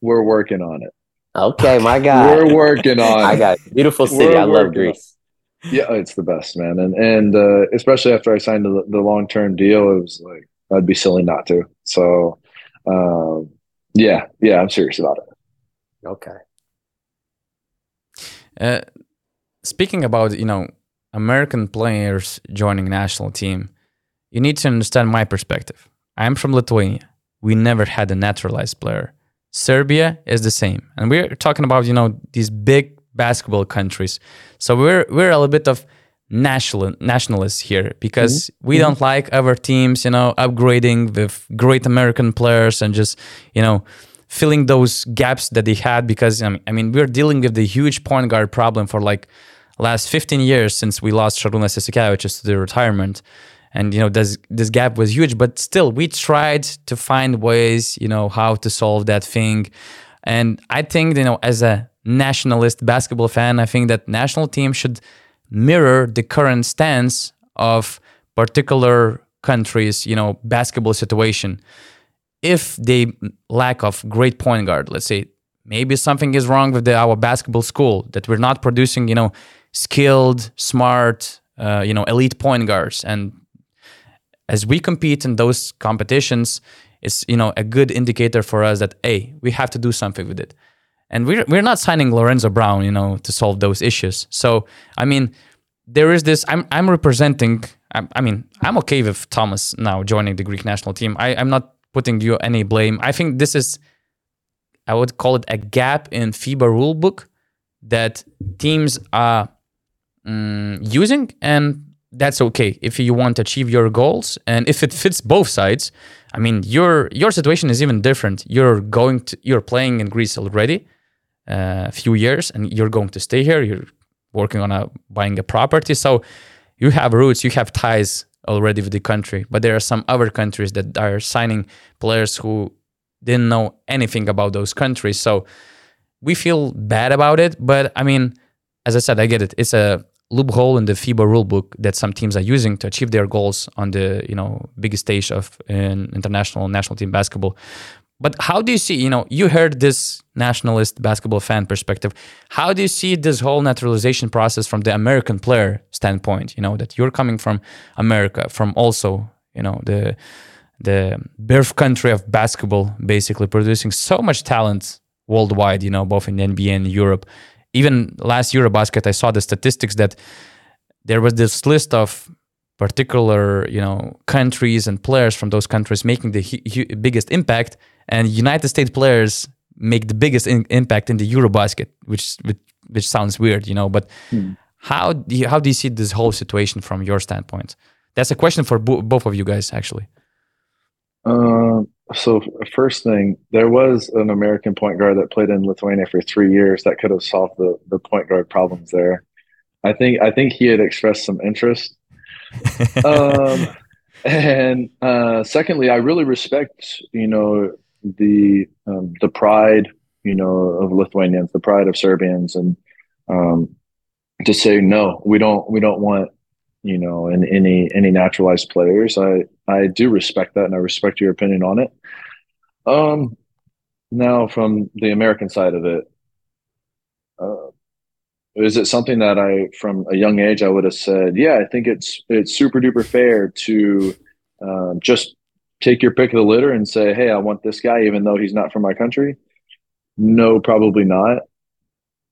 We're working on it. Okay, my God. We're working on it. I got beautiful city. We're I love Greece. Yeah, it's the best, man, and and uh, especially after I signed the, the long term deal, it was like I'd be silly not to. So, um, yeah, yeah, I'm serious about it. Okay. Uh, speaking about you know American players joining national team, you need to understand my perspective. I'm from Lithuania. We never had a naturalized player. Serbia is the same, and we're talking about you know these big basketball countries. So we're we're a little bit of national nationalists here because mm-hmm. we mm-hmm. don't like our teams, you know, upgrading with great American players and just you know filling those gaps that they had because I mean, I mean we're dealing with the huge point guard problem for like last 15 years since we lost Šarūnas Jasikevičius to the retirement and you know this this gap was huge but still we tried to find ways you know how to solve that thing and i think you know as a nationalist basketball fan, I think that national team should mirror the current stance of particular countries, you know, basketball situation. If they lack of great point guard, let's say maybe something is wrong with the, our basketball school that we're not producing, you know, skilled, smart, uh, you know, elite point guards. And as we compete in those competitions, it's you know a good indicator for us that hey, we have to do something with it and we're we're not signing Lorenzo Brown, you know, to solve those issues. So I mean, there is this. I'm I'm representing. I, I mean, I'm okay with Thomas now joining the Greek national team. I, I'm not putting you any blame. I think this is, I would call it a gap in FIBA rulebook that teams are um, using, and that's okay if you want to achieve your goals and if it fits both sides. I mean, your your situation is even different. You're going to you're playing in Greece already a few years and you're going to stay here you're working on a buying a property. So you have roots, you have ties already with the country. But there are some other countries that are signing players who didn't know anything about those countries. So we feel bad about it. But I mean, as I said, I get it. It's a loophole in the FIBA rulebook that some teams are using to achieve their goals on the you know biggest stage of in international national team basketball. But how do you see, you know, you heard this nationalist basketball fan perspective. How do you see this whole naturalization process from the American player standpoint? You know, that you're coming from America, from also, you know, the the birth country of basketball, basically producing so much talent worldwide, you know, both in the NBA and Europe. Even last Eurobasket, I saw the statistics that there was this list of particular, you know, countries and players from those countries making the biggest impact and United States players make the biggest in- impact in the EuroBasket, which which sounds weird, you know. But hmm. how do you, how do you see this whole situation from your standpoint? That's a question for bo- both of you guys, actually. Uh, so first thing, there was an American point guard that played in Lithuania for three years that could have solved the, the point guard problems there. I think I think he had expressed some interest. Um, and uh, secondly, I really respect you know the um, the pride, you know, of Lithuanians, the pride of Serbians, and um, to say no, we don't we don't want you know in any any naturalized players. I I do respect that, and I respect your opinion on it. Um, now from the American side of it, uh, is it something that I, from a young age, I would have said, yeah, I think it's it's super duper fair to um, just take your pick of the litter and say, hey, I want this guy, even though he's not from my country? No, probably not.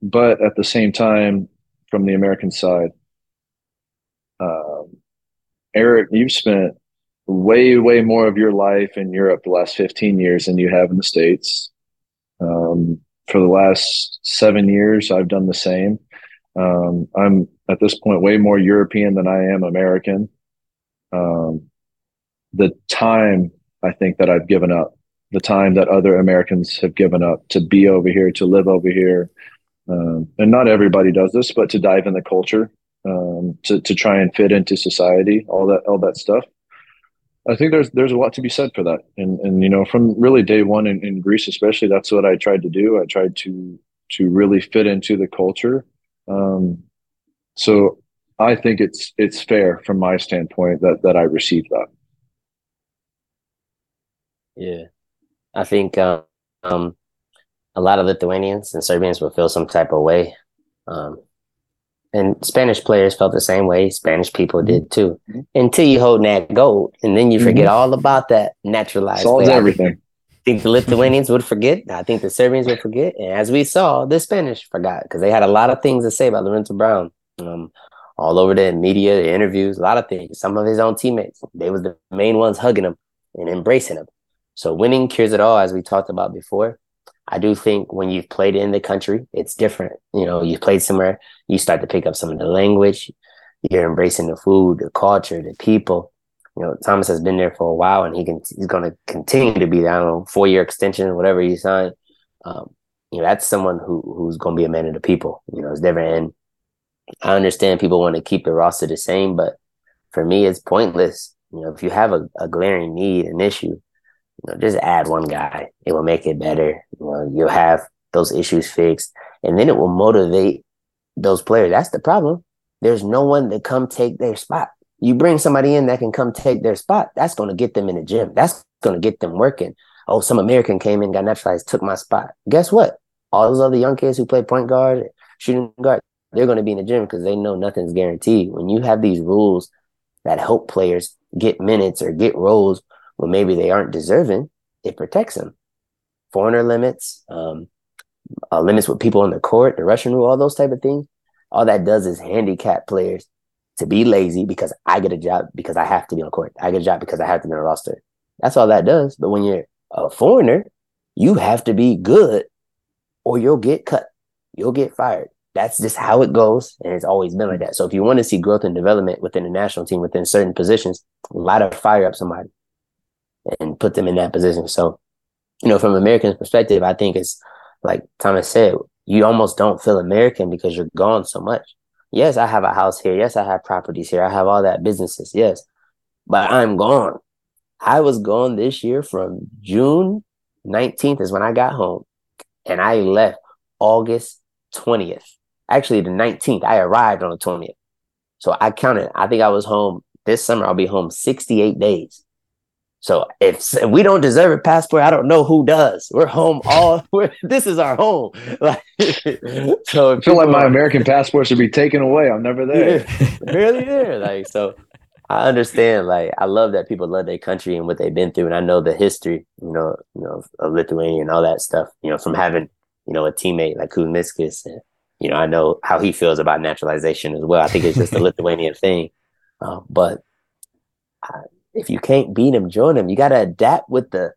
But at the same time, from the American side, um, Errick, you've spent way, way more of your life in Europe the last 15 years than you have in the States. Um, for the last seven years, I've done the same. Um, I'm at this point way more European than I am American. Um, the time I think that I've given up, the time that other Americans have given up to be over here, to live over here. Um, and not everybody does this, but to dive in the culture, um, to, to try and fit into society, all that, all that stuff. I think there's there's a lot to be said for that, and and you know from really day one in, in Greece especially, that's what I tried to do. I tried to to really fit into the culture. Um, so I think it's it's fair from my standpoint that that I received that. Yeah, I think um, um, a lot of Lithuanians and Serbians will feel some type of way, um, and Spanish players felt the same way. Spanish people did too. Mm-hmm. Until you hold that gold, and then you forget mm-hmm. all about that naturalized. Solves everything. Think the Lithuanians would forget. I think the Serbians would forget, and as we saw, the Spanish forgot because they had a lot of things to say about Lorenzo Brown. Um, all over the media, the interviews, a lot of things. Some of his own teammates, they was the main ones hugging him and embracing him. So winning cures it all, as we talked about before. I do think when you've played in the country, it's different. You know, you've played somewhere, you start to pick up some of the language, you're embracing the food, the culture, the people. You know, Thomas has been there for a while and he can he's gonna continue to be there. I don't know, four year extension, whatever he signed. Um, you know, that's someone who who's gonna be a man of the people. You know, it's different. And I understand people want to keep the roster the same, but for me it's pointless. You know, if you have a, a glaring need, an issue, you know, just add one guy. It will make it better. You know, you'll have those issues fixed, and then it will motivate those players. That's the problem. There's no one to come take their spot. You bring somebody in that can come take their spot. That's going to get them in the gym. That's going to get them working. Oh, some American came in, got naturalized, took my spot. Guess what? All those other young kids who play point guard, shooting guard, they're going to be in the gym because they know nothing's guaranteed. When you have these rules that help players get minutes or get roles when maybe they aren't deserving, it protects them. Foreigner limits, um, uh, limits with people on the court, the Russian rule, all those type of things. All that does is handicap players to be lazy because I get a job because I have to be on court. I get a job because I have to be on a roster. That's all that does. But when you're a foreigner, you have to be good or you'll get cut. You'll get fired. That's just how it goes. And it's always been like that. So if you want to see growth and development within the national team, within certain positions, a lot of fire up somebody and put them in that position. So, you know, from American's perspective, I think it's like Thomas said, you almost don't feel American because you're gone so much. Yes, I have a house here. Yes, I have properties here. I have all that businesses. Yes, but I'm gone. I was gone this year from June 19th is when I got home, and I left August 20th. Actually, the 19th. I arrived on the 20th. So I counted. I think I was home this summer. I'll be home 68 days. So if, if we don't deserve a passport, I don't know who does. We're home all. We're, this is our home. Like, so I feel like my are, American passport should be taken away. I'm never there. barely there. Like so, I understand. Like I love that people love their country and what they've been through, and I know the history. You know, you know of Lithuania and all that stuff. You know, from having you know a teammate like Kuzminskas, and you know I know how he feels about naturalization as well. I think it's just a Lithuanian thing, uh, but. I, if you can't beat them, join them. You got to adapt with the,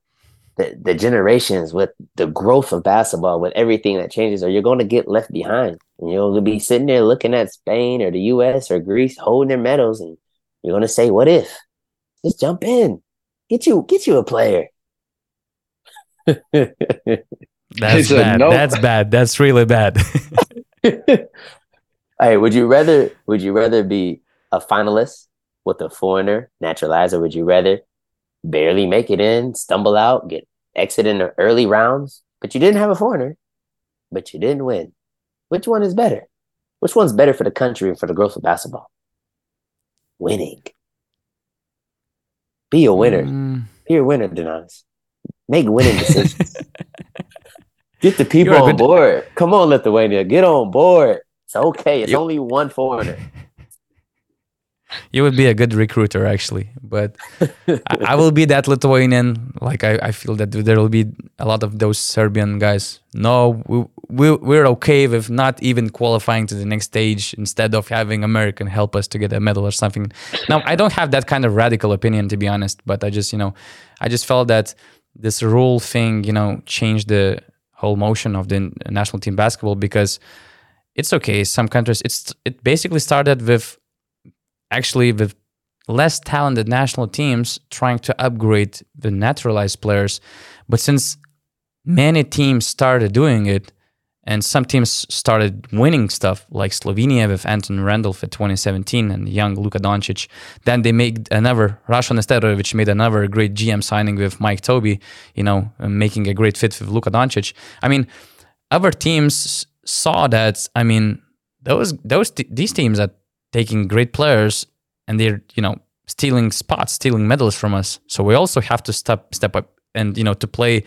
the the generations, with the growth of basketball, with everything that changes, or you're going to get left behind. And you're going to be sitting there looking at Spain or the U.S. or Greece holding their medals, and you're going to say, "What if?" Just jump in, get you get you a player. That's bad. Nope. That's bad. That's really bad. hey, would you rather? Would you rather be a finalist with a foreigner naturalizer, would you rather barely make it in, stumble out, get exit in the early rounds, but you didn't have a foreigner, but you didn't win? Which one is better? Which one's better for the country and for the growth of basketball? Winning. Be a winner. Mm. Be a winner, Donatas. Make winning decisions. Get the people on board. Come on, Lithuania. Get on board. It's okay. It's only one foreigner you would be a good recruiter actually but I, I, will be that lithuanian. Like I, I feel that there will be a lot of those serbian guys. No we, we, we're okay with not even qualifying to the next stage instead of having american help us to get a medal or something. Now i don't have that kind of radical opinion to be honest but i just you know i just felt that this rule thing you know changed the whole motion of the national team basketball because it's okay. Some countries it's it basically started with actually with less talented national teams trying to upgrade the naturalized players. But since many teams started doing it, and some teams started winning stuff, like Slovenia with Anton Randolph at 2017 and young Luka Doncic. Then they made another, Rasho Nesterovic made another great GM signing with Mike Tobey, you know, making a great fit with Luka Doncic. I mean, other teams saw that, I mean, those, those these teams that taking great players and they're you know stealing spots, stealing medals from us. So we also have to step step up and you know to play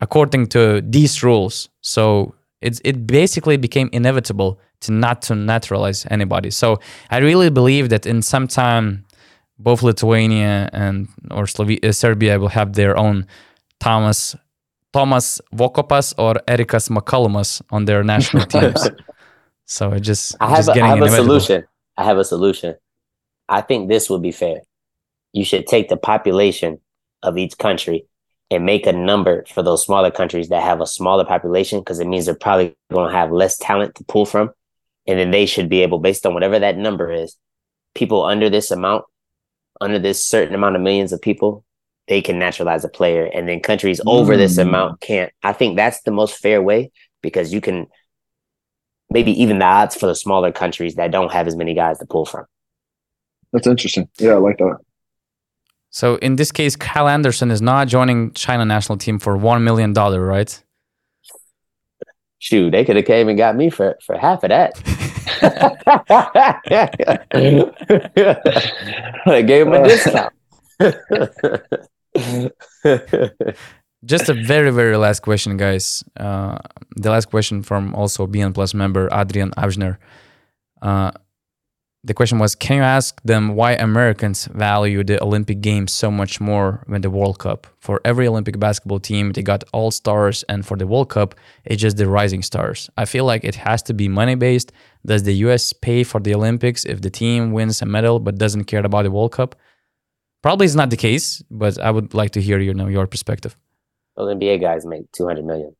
according to these rules. So it it basically became inevitable to not to naturalize anybody. So I really believe that in some time both Lithuania and or Slovenia, uh, Serbia will have their own Thomas Thomas Vokopas or Erikas McCallumas on their national teams. so it just I have, just a, I have a solution. I have a solution. I think this would be fair. You should take the population of each country and make a number for those smaller countries that have a smaller population because it means they're probably going to have less talent to pull from. And then they should be able, based on whatever that number is, people under this amount, under this certain amount of millions of people, they can naturalize a player. And then countries over this mm. amount can't. I think that's the most fair way because you can maybe even the odds for the smaller countries that don't have as many guys to pull from. That's interesting. Yeah, I like that. So in this case, Kyle Anderson is not joining China national team for one million dollar, right? Shoot, they could have came and got me for for half of that. I gave him a discount. Just a very very last question, guys. Uh, the last question from also BN Plus member Adrian Avner. Uh, the question was can you ask them why americans value the olympic games so much more than the world cup? For every olympic basketball team they got all stars and for the world cup it's just the rising stars. I feel like it has to be money based does the us pay for the olympics if the team wins a medal but doesn't care about the world cup? Probably it's not the case but i would like to hear you know your perspective well nba guys make 200 million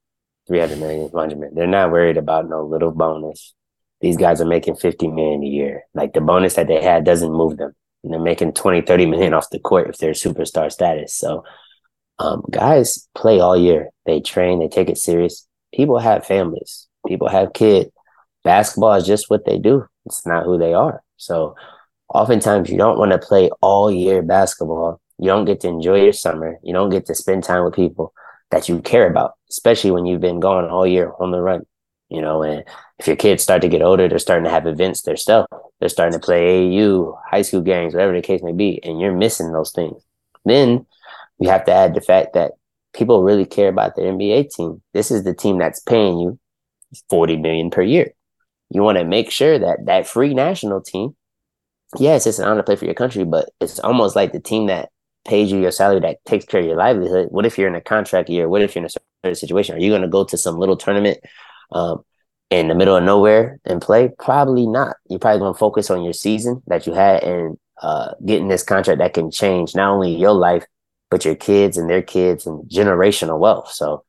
300 million 100 million they're not worried about no little bonus these guys are making 50 million a year. Like the bonus that they had doesn't move them. And they're making 20, 30 million off the court if they're superstar status. So um, guys play all year. They train, they take it serious. People have families, people have kids. Basketball is just what they do. It's not who they are. So oftentimes you don't want to play all year basketball. You don't get to enjoy your summer. You don't get to spend time with people that you care about, especially when you've been gone all year on the run. You know, and if your kids start to get older, they're starting to have events still They're starting to play AAU, high school games, whatever the case may be, and you're missing those things. Then you have to add the fact that people really care about the NBA team. This is the team that's paying you 40 million per year. You want to make sure that that free national team, yes, it's an honor to play for your country, but it's almost like the team that pays you your salary that takes care of your livelihood. What if you're in a contract year? What if you're in a certain situation? Are you going to go to some little tournament um, in the middle of nowhere and play? Probably not. You're probably going to focus on your season that you had and uh, getting this contract that can change not only your life but your kids and their kids and generational wealth. So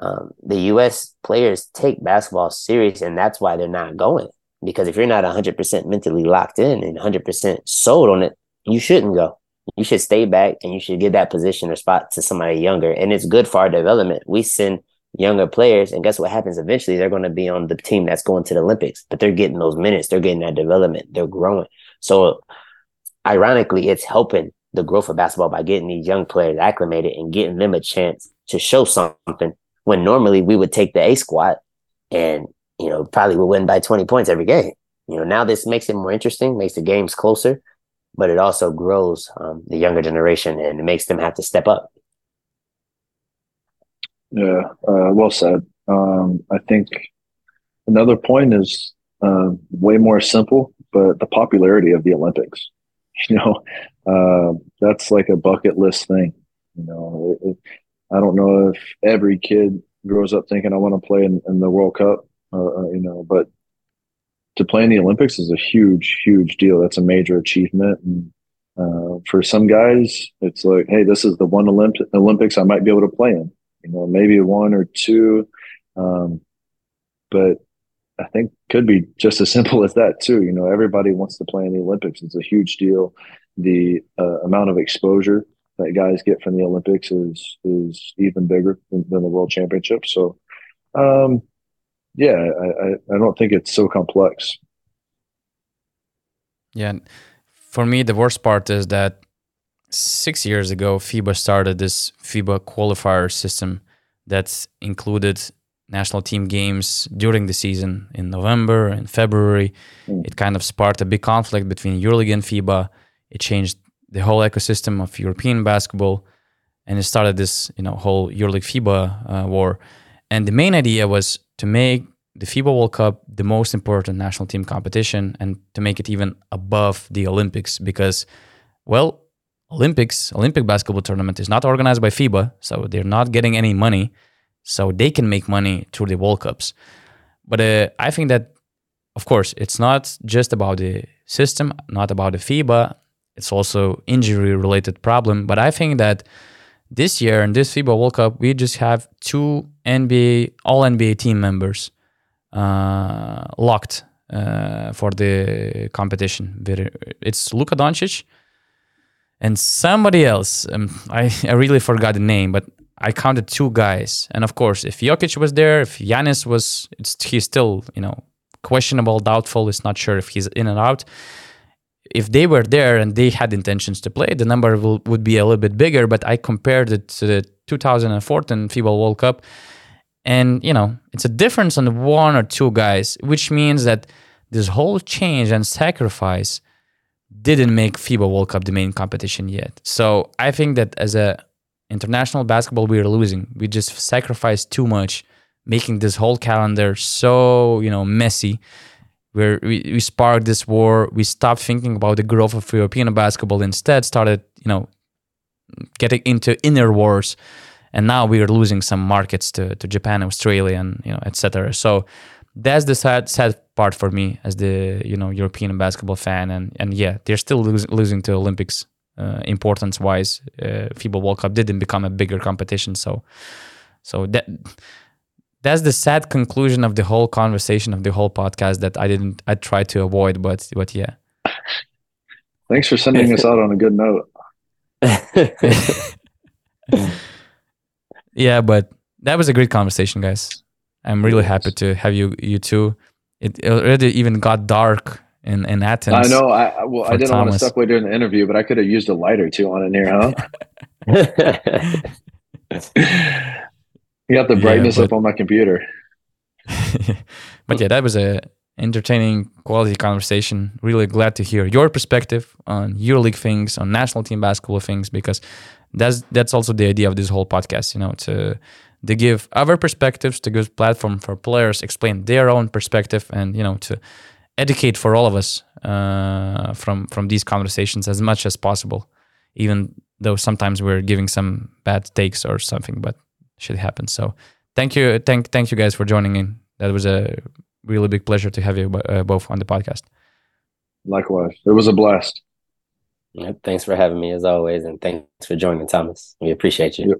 um, the U.S. players take basketball serious, and that's why they're not going. Because if you're not 100% mentally locked in and 100% sold on it, you shouldn't go. You should stay back and you should give that position or spot to somebody younger. And it's good for our development. We send younger players, and guess what happens eventually? They're going to be on the team that's going to the Olympics, but they're getting those minutes, they're getting that development, they're growing. So, ironically, it's helping the growth of basketball by getting these young players acclimated and getting them a chance to show something when normally we would take the A squad and, you know, probably would win by 20 points every game. You know, now this makes it more interesting, makes the games closer, but it also grows um, the younger generation and it makes them have to step up. Yeah, uh, well said. Um, I think another point is uh, way more simple, but the popularity of the Olympics. You know, uh, that's like a bucket list thing. You know, it, it, I don't know if every kid grows up thinking I want to play in, in the World Cup, uh, uh, you know, but to play in the Olympics is a huge, huge deal. That's a major achievement. And uh, for some guys, it's like, hey, this is the one Olymp- Olympics I might be able to play in. You know, maybe one or two, um, but I think could be just as simple as that too. You know, everybody wants to play in the Olympics. It's a huge deal. The uh, amount of exposure that guys get from the Olympics is is even bigger than, than the World Championship. So, um, yeah, I, I, I don't think it's so complex. Yeah, for me, the worst part is that six years ago, FIBA started this FIBA qualifier system that included national team games during the season in November and February. Mm. It kind of sparked a big conflict between EuroLeague and FIBA. It changed the whole ecosystem of European basketball, and it started this you know whole EuroLeague FIBA uh, war. And the main idea was to make the FIBA World Cup the most important national team competition and to make it even above the Olympics because, well, Olympics, Olympic basketball tournament is not organized by FIBA, so they're not getting any money, so they can make money through the World Cups. But uh, I think that, of course, it's not just about the system, not about the FIBA, it's also injury related problem. But I think that this year in this FIBA World Cup, we just have two NBA All NBA team members uh, locked uh, for the competition. It's Luka Doncic and somebody else. Um, I, I really forgot the name, but I counted two guys. And of course, if Jokic was there, if Giannis was, he's still you know questionable, doubtful. It's not sure if he's in and out if they were there and they had intentions to play, the number will, would be a little bit bigger. But I compared it to the 2014 FIBA World Cup, and you know it's a difference on one or two guys, which means that this whole change and sacrifice didn't make FIBA World Cup the main competition yet. So I think that as a international basketball, we are losing. We just sacrificed too much, making this whole calendar so you know messy where we, we sparked this war. We stopped thinking about the growth of European basketball. Instead, started you know getting into inner wars, and now we are losing some markets to, to Japan, Australia, and you know etc. So that's the sad sad part for me as the you know European basketball fan. And and yeah, they're still losing losing to Olympics uh, importance wise. Uh, FIBA World Cup didn't become a bigger competition, so so that that's the sad conclusion of the whole conversation of the whole podcast that I didn't I tried to avoid, but but yeah. Thanks for sending us out on a good note. yeah, but that was a great conversation, guys. I'm really happy to have you you two. it already even got dark in in Athens. I know. I well, I didn't want to step away during the interview, but I could have used a light or two on in here, huh? you got the brightness yeah, but, up on my computer. but yeah, that was a entertaining quality conversation. Really glad to hear your perspective on EuroLeague things, on national team basketball things, because that's that's also the idea of this whole podcast. You know, to to give other perspectives, to give platform for players, explain their own perspective, and you know to educate for all of us uh, from from these conversations as much as possible, even though sometimes we're giving some bad takes or something, but shit happens. So thank you, thank thank you guys for joining in. That was a really big pleasure to have you uh, both on the podcast. Likewise, it was a blast. Thanks for having me as always, and thanks for joining, Thomas. We appreciate you. Yep.